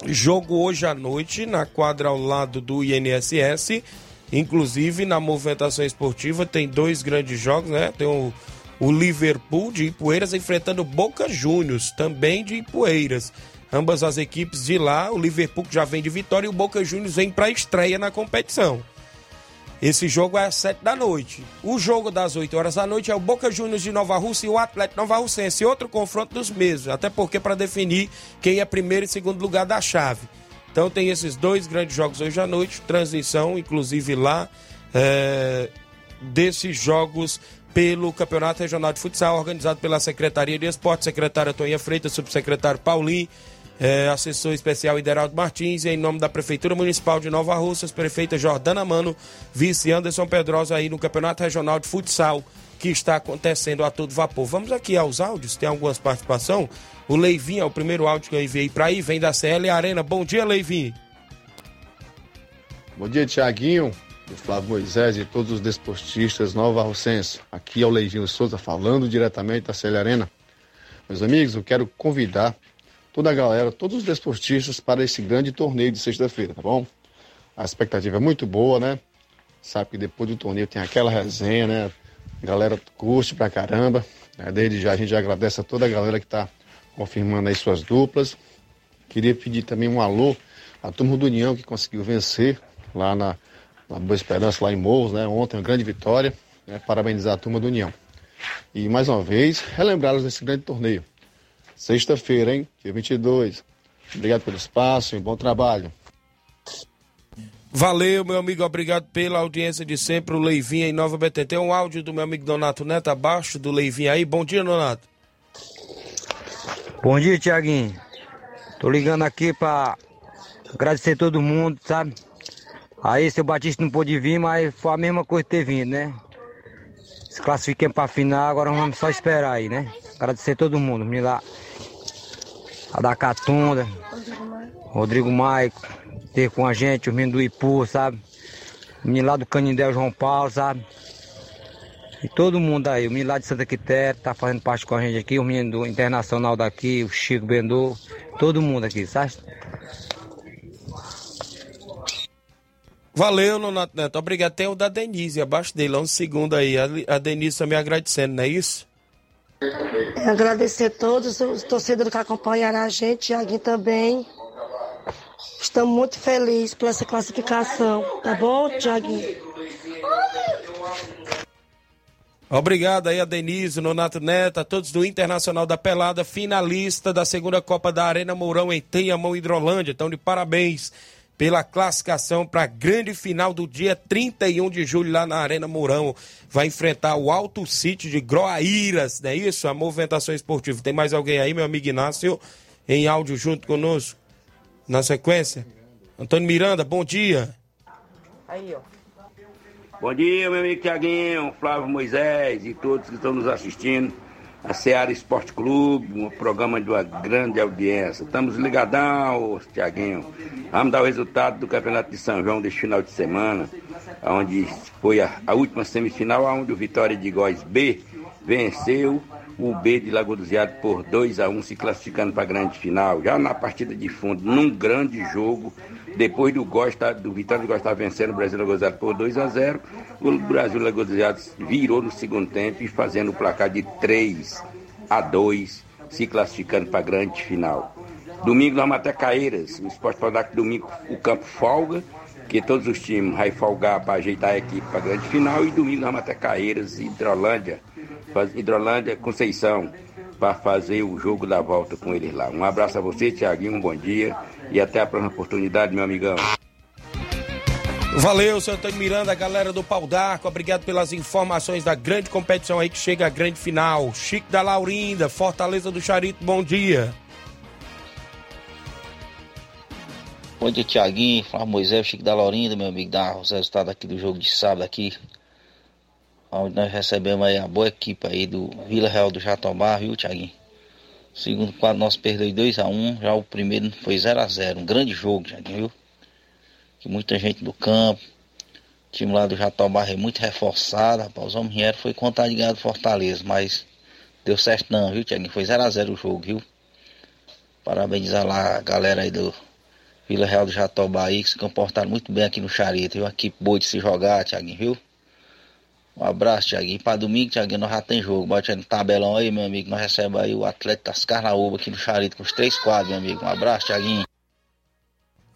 jogo hoje à noite na quadra ao lado do INSS. Inclusive na movimentação esportiva tem dois grandes jogos, né? Tem o, o Liverpool de Ipueiras enfrentando Boca Juniors, também de Ipueiras. Ambas as equipes de lá, o Liverpool já vem de vitória e o Boca Juniors vem para estreia na competição. Esse jogo é às 7 da noite. O jogo das 8 horas da noite é o Boca Juniors de Nova Rússia e o Atlético Nova Russense. Outro confronto dos mesmos, até porque para definir quem é primeiro e segundo lugar da chave. Então tem esses dois grandes jogos hoje à noite, transmissão, inclusive lá, é, desses jogos pelo Campeonato Regional de Futsal, organizado pela Secretaria de Esporte, secretária Toninha Freitas, subsecretário Paulinho é, assessor especial Ideraldo Martins, em nome da Prefeitura Municipal de Nova Russas, prefeita Jordana Mano, vice Anderson Pedrosa aí no Campeonato Regional de Futsal que está acontecendo a todo vapor. Vamos aqui aos áudios, tem algumas participação. O Leivinho é o primeiro áudio que eu enviei para aí, vem da CL Arena. Bom dia, Leivinho. Bom dia, Tiaguinho, o Flávio Moisés e todos os desportistas nova Russense. Aqui é o Leivinho Souza falando diretamente da CL Arena. Meus amigos, eu quero convidar toda a galera, todos os desportistas para esse grande torneio de sexta-feira, tá bom? A expectativa é muito boa, né? Sabe que depois do torneio tem aquela resenha, né? A galera curte pra caramba. Né? Desde já a gente agradece a toda a galera que tá confirmando aí suas duplas. Queria pedir também um alô à turma do União que conseguiu vencer lá na, na Boa Esperança, lá em Morros, né? Ontem, uma grande vitória. Né? Parabenizar a turma do União. E mais uma vez, relembrá-los desse grande torneio. Sexta-feira, hein? Dia 22. Obrigado pelo espaço e bom trabalho. Valeu, meu amigo, obrigado pela audiência de sempre. O Leivinho em Nova BT. Tem um áudio do meu amigo Donato Neto abaixo do Leivinho aí. Bom dia, Donato. Bom dia, Tiaguinho. Tô ligando aqui pra agradecer todo mundo, sabe? Aí, seu Batista não pôde vir, mas foi a mesma coisa ter vindo, né? Se classifiquemos pra final, agora vamos só esperar aí, né? Agradecer todo mundo, me lá a da Catunda, Rodrigo Maico, ter com a gente, o menino do Ipu, sabe? O menino lá do Canindé, João Paulo, sabe? E todo mundo aí, o menino lá de Santa Quitéria, tá fazendo parte com a gente aqui, o menino do Internacional daqui, o Chico Bendô, todo mundo aqui, sabe? Valeu, Nonato Neto. Obrigado. Tem o da Denise abaixo dele, um segundo aí. A Denise também agradecendo, não é isso? Agradecer a todos os torcedores que acompanharam a gente, Tiaguinho também. Estamos muito felizes por essa classificação, tá bom, Tiaguinho? Obrigado aí a Denise, Nonato Neto, a todos do Internacional da Pelada, finalista da segunda Copa da Arena Mourão em Tenhamão, Hidrolândia. Então, de parabéns pela classificação para a grande final do dia 31 de julho lá na Arena Mourão. Vai enfrentar o Alto City de Groaíras, não é isso? A movimentação esportiva. Tem mais alguém aí, meu amigo Inácio, em áudio junto conosco? Na sequência? Antônio Miranda, bom dia. Aí, ó. Bom dia, meu amigo Tiaguinho, Flávio Moisés e todos que estão nos assistindo. A Seara Esporte Clube, um programa de uma grande audiência. Estamos ligadão, Tiaguinho. Vamos dar o resultado do Campeonato de São João deste final de semana, onde foi a, a última semifinal, onde o Vitória de Góis B venceu o B de Lagoa dos Iados por 2 a 1 se classificando para a grande final. Já na partida de fundo, num grande jogo, depois do, Gosta, do Vitória de vencendo o Brasil Lagoa por 2 a 0 o Brasil Lagoa virou no segundo tempo e fazendo o placar de 3 a 2 se classificando para a grande final. Domingo nós até Caeiras, o Esporte que domingo o campo folga, que todos os times vão folgar para ajeitar a equipe para a grande final, e domingo nós até Caeiras, Hidrolândia, Hidrolândia, Conceição, para fazer o jogo da volta com eles lá. Um abraço a você, Tiaguinho, um bom dia e até a próxima oportunidade, meu amigão. Valeu, seu Antônio Miranda, galera do Pau d'Arco, obrigado pelas informações da grande competição aí que chega à grande final. Chico da Laurinda, Fortaleza do Charito, bom dia. Bom dia, Tiaguinho, Flávio Moisés, Chico da Laurinda, meu amigo, dá os resultados aqui do jogo de sábado aqui, onde nós recebemos aí a boa equipe aí do Vila Real do Jatobá, viu, Tiaguinho? Segundo quadro nós perdeu 2 a 1 um, já o primeiro foi 0 a 0 um grande jogo, Tiaguinho, viu? Que muita gente do campo, o time lá do Jatobá é muito reforçado, rapaz, os homens vieram, foi contar de ganhar do Fortaleza, mas deu certo não, viu, Tiaguinho? Foi 0 a 0 o jogo, viu? Parabenizar lá a galera aí do Vila Real do Jatobá aí, que se comportaram muito bem aqui no Charito, viu? Uma boa de se jogar, Tiaguinho, viu? Um abraço, Tiaguinho. Para domingo, Tiaguinho, nós já tem jogo. Bote no tabelão aí, meu amigo. Nós recebemos aí o Atlético das Carnaúba aqui no Charito com os três quadros, meu amigo. Um abraço, Tiaguinho.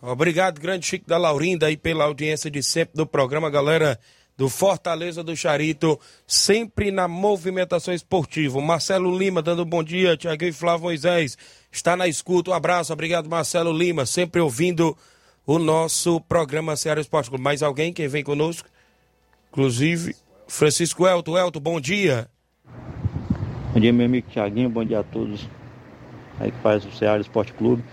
Obrigado, grande Chico da Laurinda, aí pela audiência de sempre do programa, galera do Fortaleza do Charito, sempre na movimentação esportiva. Marcelo Lima dando bom dia, Tiaguinho e Flávio Moisés, está na escuta. Um abraço, obrigado, Marcelo Lima, sempre ouvindo o nosso programa Ceará Esporte Clube. Mais alguém que vem conosco? Inclusive, Francisco Elton. Elton, bom dia. Bom dia, meu amigo Tiaguinho, bom dia a todos aí que faz o Ceará Esporte Clube.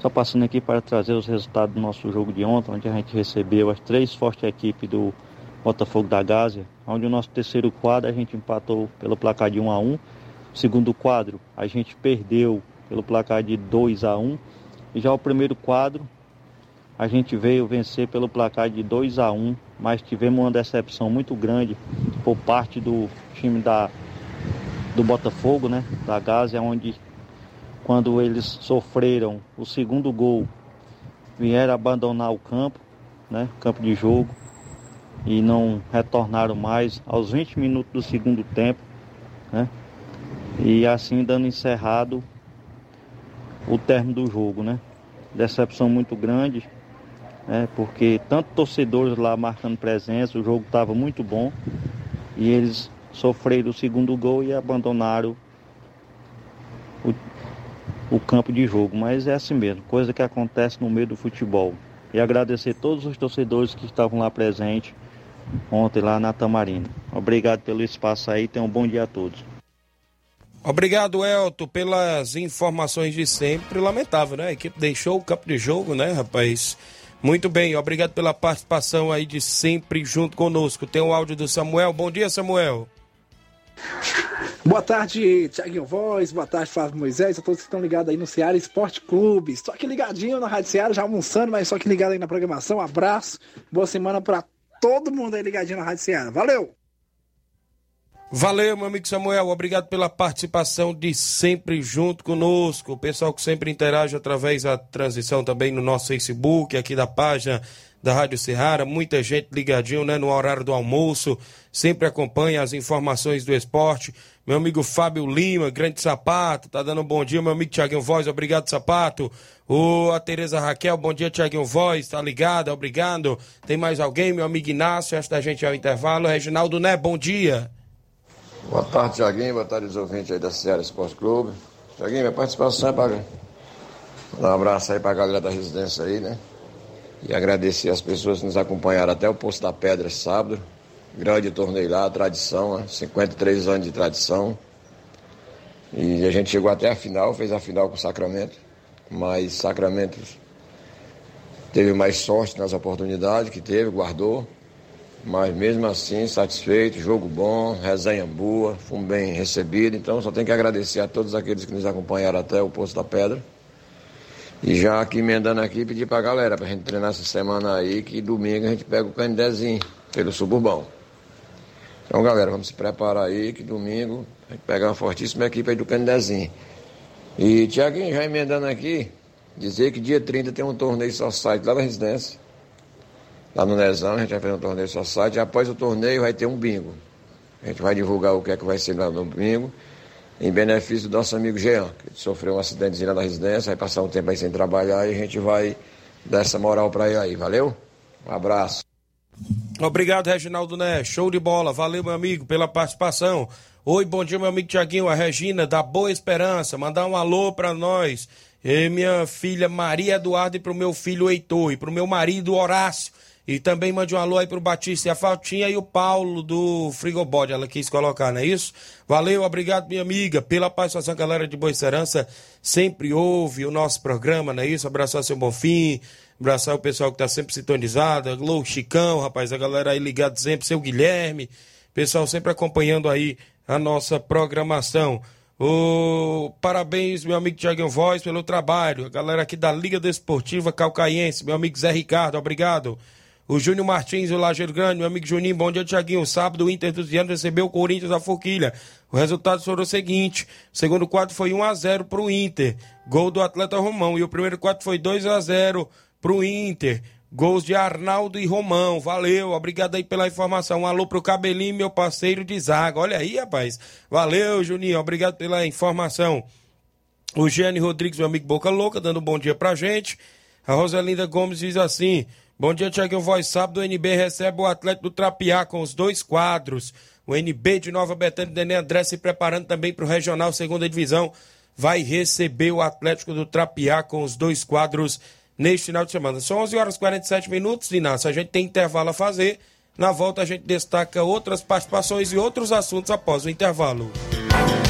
Só passando aqui para trazer os resultados do nosso jogo de ontem, onde a gente recebeu as três fortes equipes do Botafogo da Gásia, onde o nosso terceiro quadro a gente empatou pelo placar de 1 a 1 segundo quadro a gente perdeu pelo placar de 2 a 1 e já o primeiro quadro a gente veio vencer pelo placar de 2 a 1 mas tivemos uma decepção muito grande por parte do time da, do Botafogo, né, da Gásia, onde quando eles sofreram o segundo gol, vieram abandonar o campo, né, campo de jogo, e não retornaram mais aos 20 minutos do segundo tempo, né, e assim dando encerrado o término do jogo, né. Decepção muito grande, né, porque tanto torcedores lá marcando presença, o jogo estava muito bom, e eles sofreram o segundo gol e abandonaram o, o campo de jogo, mas é assim mesmo, coisa que acontece no meio do futebol. E agradecer todos os torcedores que estavam lá presentes ontem lá na Tamarina. Obrigado pelo espaço aí, tenham um bom dia a todos. Obrigado, Elton, pelas informações de sempre. Lamentável, né? A equipe deixou o campo de jogo, né, rapaz? Muito bem, obrigado pela participação aí de sempre junto conosco. Tem o áudio do Samuel. Bom dia, Samuel. Boa tarde, Tiaguinho Voz, boa tarde, Flávio Moisés, a todos que estão ligados aí no Ceará Esporte Clube. Estou aqui ligadinho na Rádio Ceará, já almoçando, mas só que ligado aí na programação. Um abraço, boa semana para todo mundo aí ligadinho na Rádio Ceará. Valeu! Valeu, meu amigo Samuel. Obrigado pela participação de sempre junto conosco. O pessoal que sempre interage através da transição também no nosso Facebook, aqui da página da Rádio Serrara, muita gente ligadinho, né, no horário do almoço, sempre acompanha as informações do esporte. Meu amigo Fábio Lima, grande sapato, tá dando um bom dia, meu amigo Tiaguinho Voz, obrigado, sapato. O, a Tereza Raquel, bom dia, Tiaguinho Voz, tá ligado, obrigado. Tem mais alguém, meu amigo Inácio, da gente ir ao intervalo. Reginaldo Né, bom dia. Boa tarde, Tiaguinho, boa tarde, os ouvintes aí da Ceará Esporte Clube. Tiaguinho, minha participação é para dar um abraço aí pra galera da residência aí, né? E agradecer as pessoas que nos acompanharam até o Poço da Pedra sábado. Grande torneio lá, tradição, né? 53 anos de tradição. E a gente chegou até a final, fez a final com o Sacramento. Mas Sacramento teve mais sorte nas oportunidades que teve, guardou. Mas mesmo assim, satisfeito, jogo bom, resenha boa, fomos bem recebido. Então só tenho que agradecer a todos aqueles que nos acompanharam até o Poço da Pedra. E já aqui emendando aqui, pedir pra galera pra gente treinar essa semana aí, que domingo a gente pega o Candezinho pelo suburbão. Então, galera, vamos se preparar aí, que domingo a gente pega uma fortíssima equipe aí do Candezinho. E, Tiaguinho, já emendando aqui, dizer que dia 30 tem um torneio só site lá na residência. Lá no Nezão, a gente vai fazer um torneio só site. E após o torneio vai ter um bingo. A gente vai divulgar o que é que vai ser lá no bingo em benefício do nosso amigo Jean, que sofreu um acidentezinho lá na residência, vai passar um tempo aí sem trabalhar e a gente vai dar essa moral para ele aí, valeu? Um abraço. Obrigado, Reginaldo Né. Show de bola. Valeu, meu amigo, pela participação. Oi, bom dia, meu amigo Tiaguinho, a Regina, da Boa Esperança. Mandar um alô para nós. E minha filha Maria Eduardo e pro meu filho Heitor e pro meu marido Horácio. E também mande um alô aí pro Batista e a Faltinha e o Paulo do Frigobode, ela quis colocar, não é isso? Valeu, obrigado, minha amiga, pela participação, galera de Boa Esperança. Sempre ouve o nosso programa, não é isso? Abraçar seu Bonfim, abraçar o pessoal que tá sempre sintonizado, alô, Chicão, rapaz, a galera aí ligado sempre, seu Guilherme, pessoal sempre acompanhando aí a nossa programação. O... Parabéns, meu amigo Tiaguinho Voz, pelo trabalho. A galera aqui da Liga Desportiva Calcaiense, meu amigo Zé Ricardo, obrigado. O Júnior Martins, o Lajeiro Grande, meu amigo Juninho, bom dia, Tiaguinho. Sábado, o Inter dos Vianos recebeu o Corinthians da Forquilha. O resultado foi o seguinte: segundo quadro foi 1 a 0 para o Inter, gol do atleta Romão. E o primeiro quadro foi 2 a 0 para o Inter. Gols de Arnaldo e Romão. Valeu, obrigado aí pela informação. Um alô pro Cabelinho, meu parceiro de zaga. Olha aí, rapaz. Valeu, Juninho, obrigado pela informação. O Gianni Rodrigues, meu amigo Boca Louca, dando um bom dia pra gente. A Rosalinda Gomes diz assim: Bom dia, Tiaguinho Voz. Sábado o NB recebe o Atlético do Trapiá com os dois quadros. O NB de Nova Betânia, Nenê André, se preparando também para o Regional Segunda Divisão, vai receber o Atlético do Trapiá com os dois quadros neste final de semana. São 11 horas e 47 minutos, Inácio. A gente tem intervalo a fazer. Na volta a gente destaca outras participações e outros assuntos após o intervalo. Estamos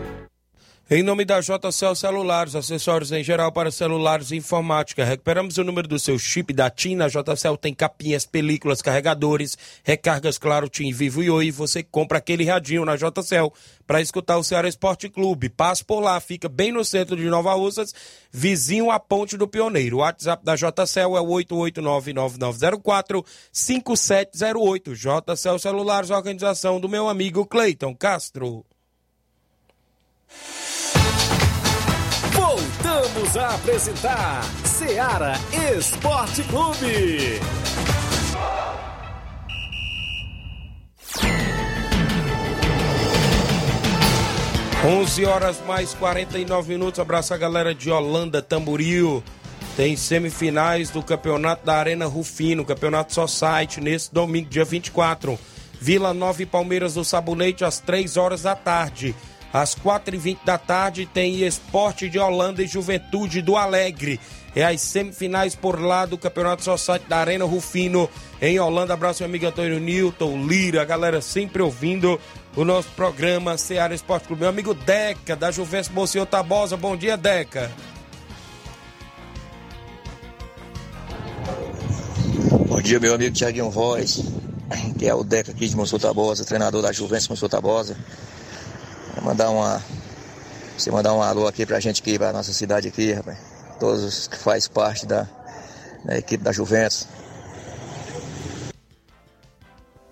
Em nome da JCL Celulares, acessórios em geral para celulares e informática. Recuperamos o número do seu chip da TIM. Na JCL tem capinhas, películas, carregadores, recargas Claro, TIM, Vivo e Oi. Você compra aquele radinho na JCL para escutar o Ceará Esporte Clube. Passe por lá, fica bem no centro de Nova Russas, vizinho à Ponte do Pioneiro. O WhatsApp da JCL é o 889-9904-5708. JCL Celulares, organização do meu amigo Cleiton Castro. Voltamos a apresentar Seara Esporte Clube. 11 horas mais 49 minutos. Abraço a galera de Holanda, Tamboril. Tem semifinais do campeonato da Arena Rufino, campeonato Society, nesse domingo, dia 24. Vila Nova e Palmeiras do Sabonete, às 3 horas da tarde. Às 4h20 da tarde tem Esporte de Holanda e Juventude do Alegre. É as semifinais por lá do Campeonato Society da Arena Rufino, em Holanda. Abraço, meu amigo Antônio Newton, Lira, a galera sempre ouvindo o nosso programa Ceará Esporte Clube. Meu amigo Deca, da Juventus Monsenhor Tabosa. Bom dia, Deca. Bom dia, meu amigo Tiaguinho Voz, que é o Deca aqui de Monsenhor Tabosa, treinador da Juventus Monsenhor Tabosa. Mandar uma. Você mandar um alô aqui pra gente aqui, pra nossa cidade aqui, rapaz. Todos os que faz parte da, da equipe da Juventus.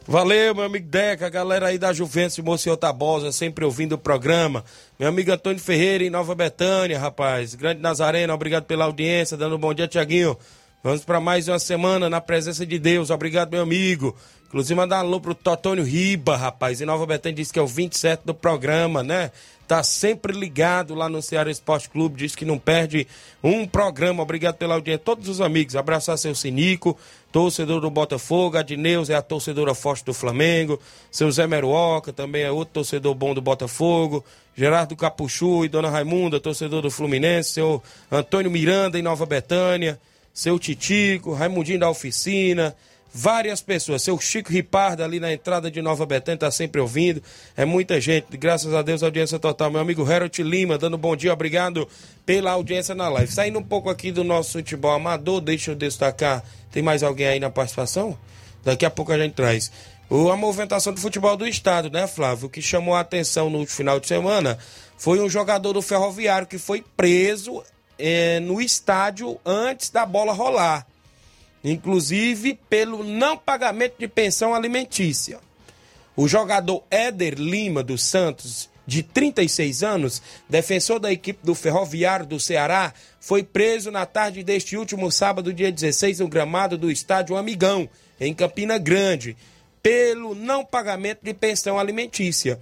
Valeu, meu amigo Deca, a galera aí da Juventus Monsenhor Tabosa, sempre ouvindo o programa. Meu amigo Antônio Ferreira em Nova Betânia, rapaz. Grande Nazareno, obrigado pela audiência, dando um bom dia, Tiaguinho. Vamos para mais uma semana na presença de Deus. Obrigado, meu amigo. Inclusive, mandar um alô pro Totônio Riba, rapaz. Em Nova Betânia disse que é o 27 do programa, né? Tá sempre ligado lá no Ceará Esporte Clube. Diz que não perde um programa. Obrigado pela audiência. Todos os amigos. Abraçar seu Sinico, torcedor do Botafogo. A é a torcedora forte do Flamengo. Seu Zé Meruoca também é outro torcedor bom do Botafogo. Gerardo Capuchu e Dona Raimunda, torcedor do Fluminense. Seu Antônio Miranda em Nova Betânia. Seu Titico, Raimundinho da Oficina várias pessoas. Seu Chico Riparda ali na entrada de Nova Betânia está sempre ouvindo. É muita gente. Graças a Deus, audiência total. Meu amigo Harold Lima, dando bom dia. Obrigado pela audiência na live. Saindo um pouco aqui do nosso futebol amador, deixa eu destacar. Tem mais alguém aí na participação? Daqui a pouco a gente traz. O, a movimentação do futebol do estado, né, Flávio? O que chamou a atenção no final de semana foi um jogador do Ferroviário que foi preso eh, no estádio antes da bola rolar inclusive pelo não pagamento de pensão alimentícia. O jogador Éder Lima dos Santos, de 36 anos, defensor da equipe do Ferroviário do Ceará, foi preso na tarde deste último sábado, dia 16, no gramado do estádio Amigão, em Campina Grande, pelo não pagamento de pensão alimentícia.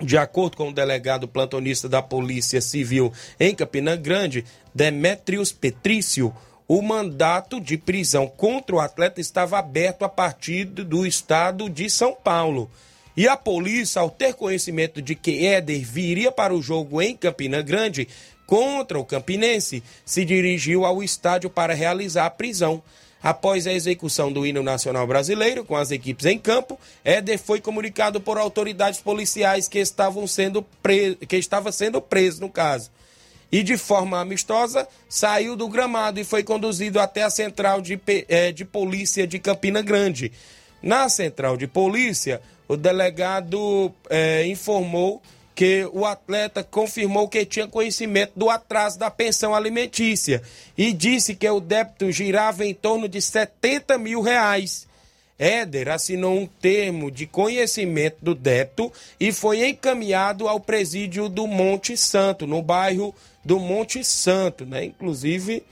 De acordo com o delegado plantonista da Polícia Civil em Campina Grande, Demetrius Petrício, o mandato de prisão contra o atleta estava aberto a partir do estado de São Paulo. E a polícia, ao ter conhecimento de que Éder viria para o jogo em Campina Grande contra o Campinense, se dirigiu ao estádio para realizar a prisão. Após a execução do hino nacional brasileiro com as equipes em campo, Éder foi comunicado por autoridades policiais que estavam sendo preso, que estava sendo preso no caso e, de forma amistosa, saiu do gramado e foi conduzido até a central de, eh, de polícia de Campina Grande. Na central de polícia, o delegado eh, informou que o atleta confirmou que tinha conhecimento do atraso da pensão alimentícia e disse que o débito girava em torno de 70 mil reais. Éder assinou um termo de conhecimento do débito e foi encaminhado ao presídio do Monte Santo, no bairro do Monte Santo, né? Inclusive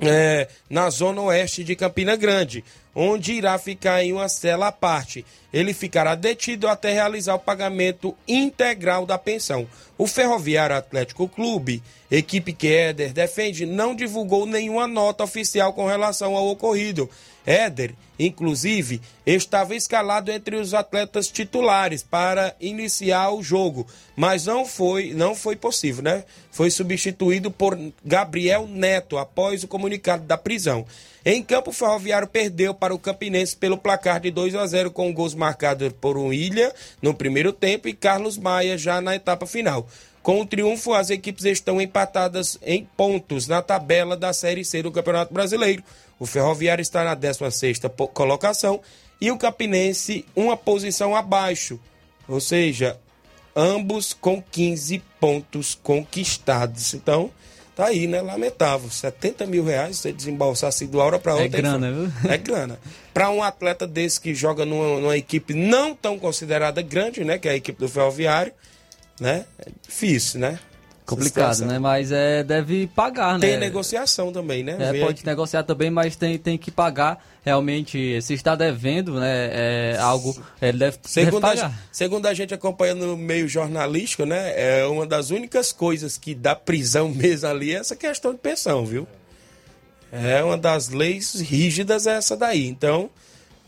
é, na zona oeste de Campina Grande, onde irá ficar em uma cela à parte. Ele ficará detido até realizar o pagamento integral da pensão. O Ferroviário Atlético Clube, equipe que Éder defende, não divulgou nenhuma nota oficial com relação ao ocorrido. Éder, inclusive, estava escalado entre os atletas titulares para iniciar o jogo, mas não foi, não foi possível, né? Foi substituído por Gabriel Neto após o comunicado da prisão. Em campo, o Ferroviário perdeu para o Campinense pelo placar de 2 a 0 com gols marcados por um Ilha no primeiro tempo e Carlos Maia já na etapa final. Com o triunfo, as equipes estão empatadas em pontos na tabela da Série C do Campeonato Brasileiro. O Ferroviário está na 16ª colocação e o Campinense uma posição abaixo. Ou seja, ambos com 15 pontos conquistados. Então, tá aí, né? Lamentável. 70 mil reais você desembolsar assim de uma hora para outra. É grana, viu? É grana. Para um atleta desse que joga numa, numa, equipe não tão considerada grande, né? Que é a equipe do Ferroviário, né? É difícil, né? Complicado, né? Mas é, deve pagar, né? Tem negociação também, né? É, pode negociar também, mas tem, tem que pagar. Realmente, se está devendo, né? É algo. Ele deve, deve Segundo a, pagar. segundo a gente acompanha no meio jornalístico, né? É uma das únicas coisas que dá prisão mesmo ali é essa questão de pensão, viu? É uma das leis rígidas é essa daí. Então,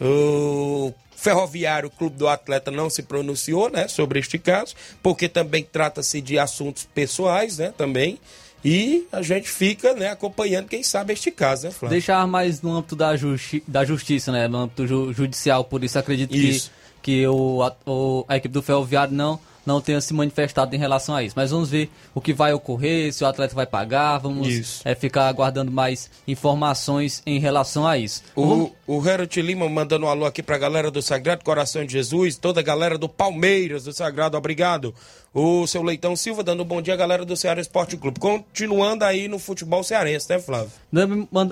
o Ferroviário Clube do Atleta não se pronunciou, né, sobre este caso, porque também trata-se de assuntos pessoais, né, também. E a gente fica, né, acompanhando, quem sabe, este caso, né, Flávio? Deixar mais no âmbito da, justi da justiça, né? No âmbito ju judicial. Por isso acredito Isso. que, que o, o- a equipe do Ferroviário não, não tenha se manifestado em relação a isso. Mas vamos ver o que vai ocorrer, se o atleta vai pagar. Vamos é, ficar aguardando mais informações em relação a isso. O, o Herbert Lima mandando um alô aqui pra galera do Sagrado Coração de Jesus, toda a galera do Palmeiras do Sagrado, obrigado. O seu Leitão Silva dando um bom dia, galera do Ceará Esporte Clube. Continuando aí no futebol cearense, né, Flávio?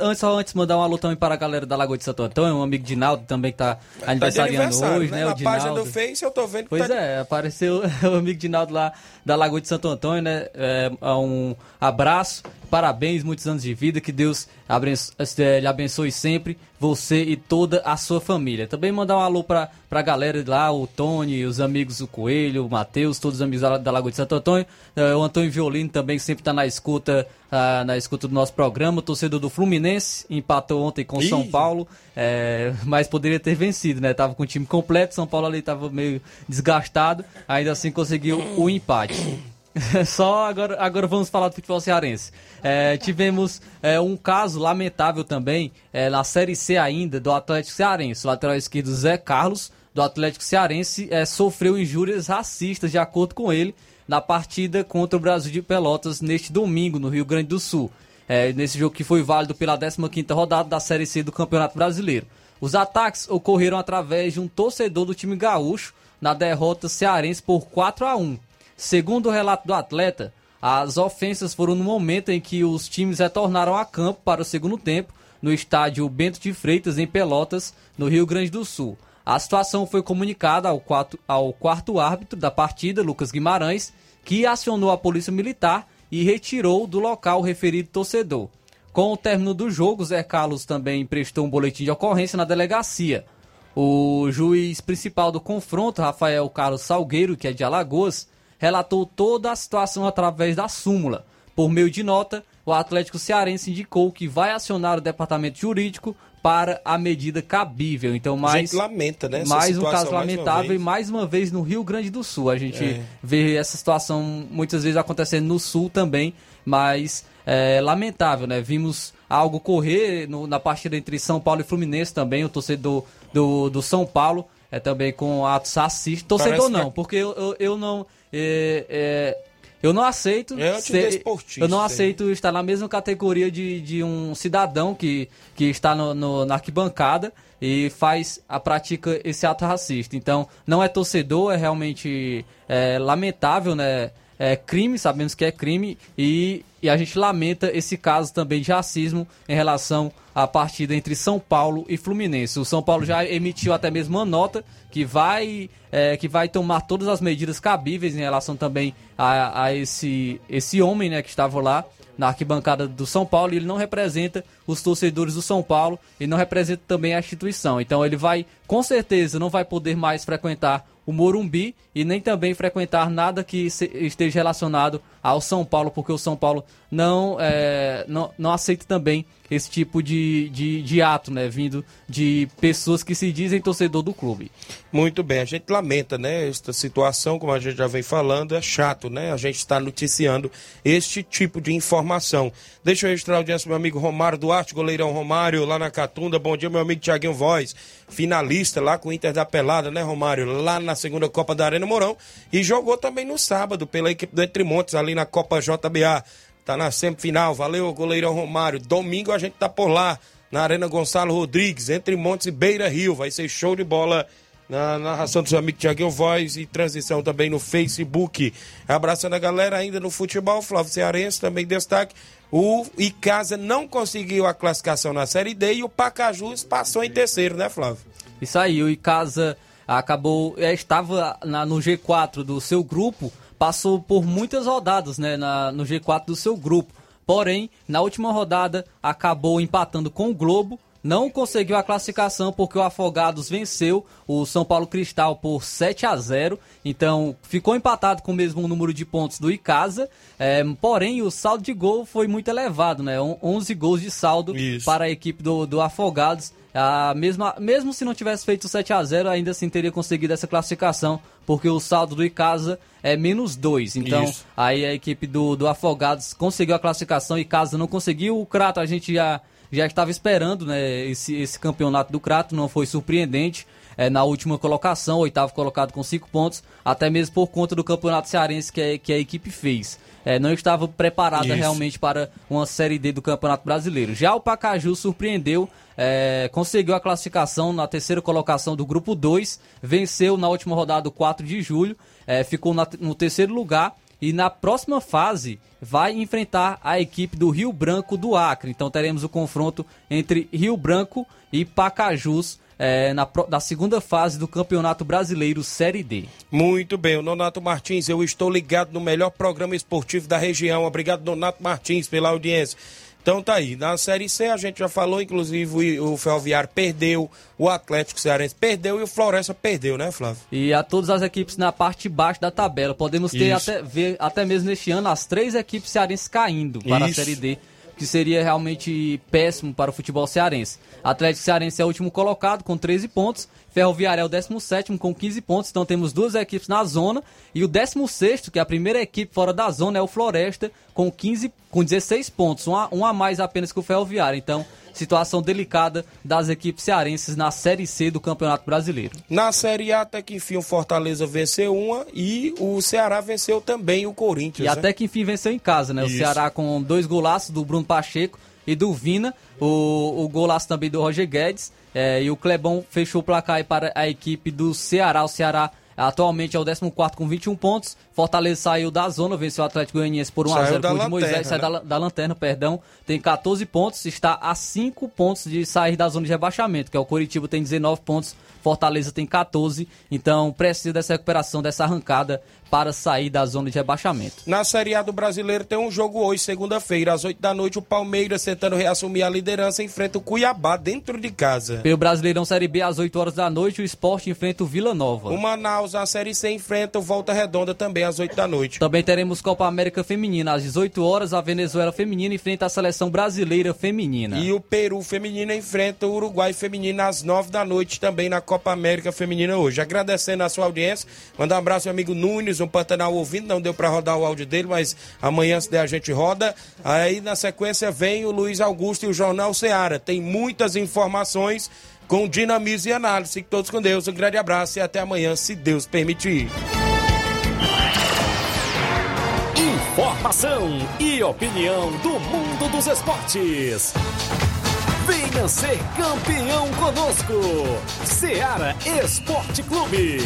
Antes, só antes mandar um alô também para a galera da Lagoa de Santo Antônio, um amigo de Naldo também que tá aniversariando aniversário, hoje, né? né? Na o página do Face eu tô vendo que Pois tá- é, apareceu o amigo de Naldo lá da Lagoa de Santo Antônio, né? É, um abraço, parabéns, muitos anos de vida, que Deus abenço- eh, lhe abençoe sempre, você e toda a sua família. Também mandar um alô pra, pra galera lá, o Tony, os amigos do Coelho, o Matheus, todos os amigos da, da Lagoa de Santo Antônio, eh, o Antônio Violino também, sempre tá na escuta, ah, na escuta do nosso programa, o torcedor do Fluminense, empatou ontem com o São. Paulo, é, mas poderia ter vencido, né? Tava com o time completo, São Paulo ali tava meio desgastado, ainda assim conseguiu o empate. Só agora, agora vamos falar do futebol cearense. É, tivemos é, um caso lamentável também é, na Série C ainda do Atlético Cearense. Lateral esquerdo Zé Carlos, do Atlético Cearense, é, sofreu injúrias racistas, de acordo com ele, na partida contra o Brasil de Pelotas neste domingo, no Rio Grande do Sul. É, nesse jogo que foi válido pela 15ª rodada da Série C do Campeonato Brasileiro. Os ataques ocorreram através de um torcedor do time gaúcho na derrota cearense por 4 a 1. Segundo o relato do atleta, as ofensas foram no momento em que os times retornaram a campo para o segundo tempo no estádio Bento de Freitas, em Pelotas, no Rio Grande do Sul. A situação foi comunicada ao quarto, ao quarto árbitro da partida, Lucas Guimarães, que acionou a polícia militar e retirou do local o referido torcedor. Com o término do jogo, Zé Carlos também prestou um boletim de ocorrência na delegacia. O juiz principal do confronto, Rafael Carlos Salgueiro, que é de Alagoas, relatou toda a situação através da súmula. Por meio de nota, o Atlético Cearense indicou que vai acionar o departamento jurídico para a medida cabível. Então, mais, lamenta, né? mais um caso mais lamentável vez. e mais uma vez no Rio Grande do Sul. A gente É. vê essa situação muitas vezes acontecendo no Sul também, mas é lamentável, né? Vimos algo correr no- na partida entre São Paulo e Fluminense também, o torcedor do, do São Paulo é também com atos racistas. Torcedor Parece não, que- porque eu, eu, eu não. é, é, eu não aceito. É antidesportista, eu não hein? aceito estar na mesma categoria de, de um cidadão que, que está no, no- na arquibancada e faz a prática esse ato racista. Então, não é torcedor, é realmente é, lamentável, né? É crime, sabemos que é crime e, e a gente lamenta esse caso também de racismo em relação à partida entre São Paulo e Fluminense. O São Paulo já emitiu até mesmo uma nota que vai, é, que vai tomar todas as medidas cabíveis em relação também a, a esse, esse homem né, que estava lá na arquibancada do São Paulo e ele não representa os torcedores do São Paulo e não representa também a instituição. Então ele vai, com certeza, não vai poder mais frequentar o Morumbi e nem também frequentar nada que esteja relacionado ao São Paulo, porque o São Paulo não, é, não, não aceita também esse tipo de, de, de ato, né, vindo de pessoas que se dizem torcedor do clube. Muito bem, a gente lamenta, né, esta situação, como a gente já vem falando, é chato, né, a gente está noticiando este tipo de informação. Deixa eu registrar a audiência meu amigo Romário Duarte, goleirão Romário, lá na Catunda, bom dia, meu amigo Tiaguinho Voz, finalista lá com o Inter da Pelada, né, Romário, lá na segunda Copa da Arena Mourão, e jogou também no sábado pela equipe do Entre Montes, ali na Copa JBA, tá na semifinal, valeu, goleirão Romário, domingo a gente tá por lá, na Arena Gonçalo Rodrigues, Entre Montes e Beira Rio, vai ser show de bola na narração do seu amigo Tiaguinho Voz e transmissão também no Facebook. Abraçando a galera ainda no futebol, Flávio Cearense também destaque. O Icasa não conseguiu a classificação na Série D e o Pacajus passou em terceiro, né, Flávio? Isso aí, o Icasa acabou, é, estava na- no G4 do seu grupo, passou por muitas rodadas né, na, no G4 do seu grupo. Porém, na última rodada, acabou empatando com o Globo, não conseguiu a classificação porque o Afogados venceu o São Paulo Cristal por 7 a 0 então ficou empatado com o mesmo número de pontos do Icasa, é, porém o saldo de gol foi muito elevado, né? 11 gols de saldo Isso. para a equipe do, do Afogados. A mesma, mesmo se não tivesse feito 7 a 0 ainda assim teria conseguido essa classificação, porque o saldo do Icasa é menos 2. Então, Isso. aí a equipe do, do Afogados conseguiu a classificação e Icasa não conseguiu. O Crato a gente já, já estava esperando né, esse, esse campeonato do Crato, não foi surpreendente. É, na última colocação, oitavo colocado com 5 pontos, até mesmo por conta do campeonato cearense que, a- que a equipe fez. É, não estava preparada Isso. realmente para uma Série D do Campeonato Brasileiro. Já o Pacaju surpreendeu, é, conseguiu a classificação na terceira colocação do Grupo 2, venceu na última rodada do 4 de julho, é, ficou na- no terceiro lugar e na próxima fase vai enfrentar a equipe do Rio Branco do Acre. Então teremos o confronto entre Rio Branco e Pacajus é, na, na segunda fase do Campeonato Brasileiro Série D. Muito bem, o Nonato Martins, eu estou ligado no melhor programa esportivo da região. Obrigado, Nonato Martins, pela audiência. Então tá aí, na Série C a gente já falou, inclusive o Ferroviário perdeu, o Atlético Cearense perdeu e o Floresta perdeu, né, Flávio? E a todas as equipes na parte de baixo da tabela. Podemos ter Isso. até, ver até mesmo neste ano as três equipes cearenses caindo para Isso. a Série D, que seria realmente péssimo para o futebol cearense. Atlético Cearense é o último colocado com 13 pontos, Ferroviário é o 17 com 15 pontos, então temos duas equipes na zona. E o 16, que é a primeira equipe fora da zona, é o Floresta, com, 15, com 16 pontos, um a, um a mais apenas que o Ferroviário. Então, situação delicada das equipes cearenses na Série C do Campeonato Brasileiro. Na Série A, até que enfim, o Fortaleza venceu uma e o Ceará venceu também o Corinthians. E né? até que enfim venceu em casa, né? Isso. O Ceará com dois golaços do Bruno Pacheco e do Vina, o, o golaço também do Roger Guedes. é, e o Clebão fechou o placar aí para a equipe do Ceará. O Ceará atualmente é o 14 com 21 pontos. Fortaleza saiu da zona, venceu o Atlético Goianiense por 1 a Saiu 0 da com o de lanterna, Moisés, sai né? da, la- da lanterna, perdão. Tem 14 pontos, está a 5 pontos de sair da zona de rebaixamento, que é o Coritiba tem 19 pontos, Fortaleza tem 14. Então precisa dessa recuperação, dessa arrancada para sair da zona de rebaixamento. Na Série A do Brasileiro tem um jogo hoje, segunda-feira, às 8 da noite. O Palmeiras, tentando reassumir a liderança, enfrenta o Cuiabá dentro de casa. Pelo Brasileirão Série B, às 8 horas da noite, o esporte enfrenta o Vila Nova. O Manaus, na Série C, enfrenta o Volta Redonda também às 8 da noite. Também teremos Copa América Feminina. Às 18 horas, a Venezuela Feminina enfrenta a seleção brasileira feminina. E o Peru Feminino enfrenta o Uruguai Feminino às 9 da noite também na Copa América Feminina hoje. Agradecendo a sua audiência, mandar um abraço ao amigo Nunes, um Pantanal ouvindo, não deu para rodar o áudio dele, mas amanhã se der a gente roda. Aí na sequência vem o Luiz Augusto e o Jornal Seara. Tem muitas informações com dinamismo e análise. Fiquem todos com Deus, um grande abraço e até amanhã, se Deus permitir. Informação e opinião do mundo dos esportes. Venha ser campeão conosco. Seara Esporte Clube.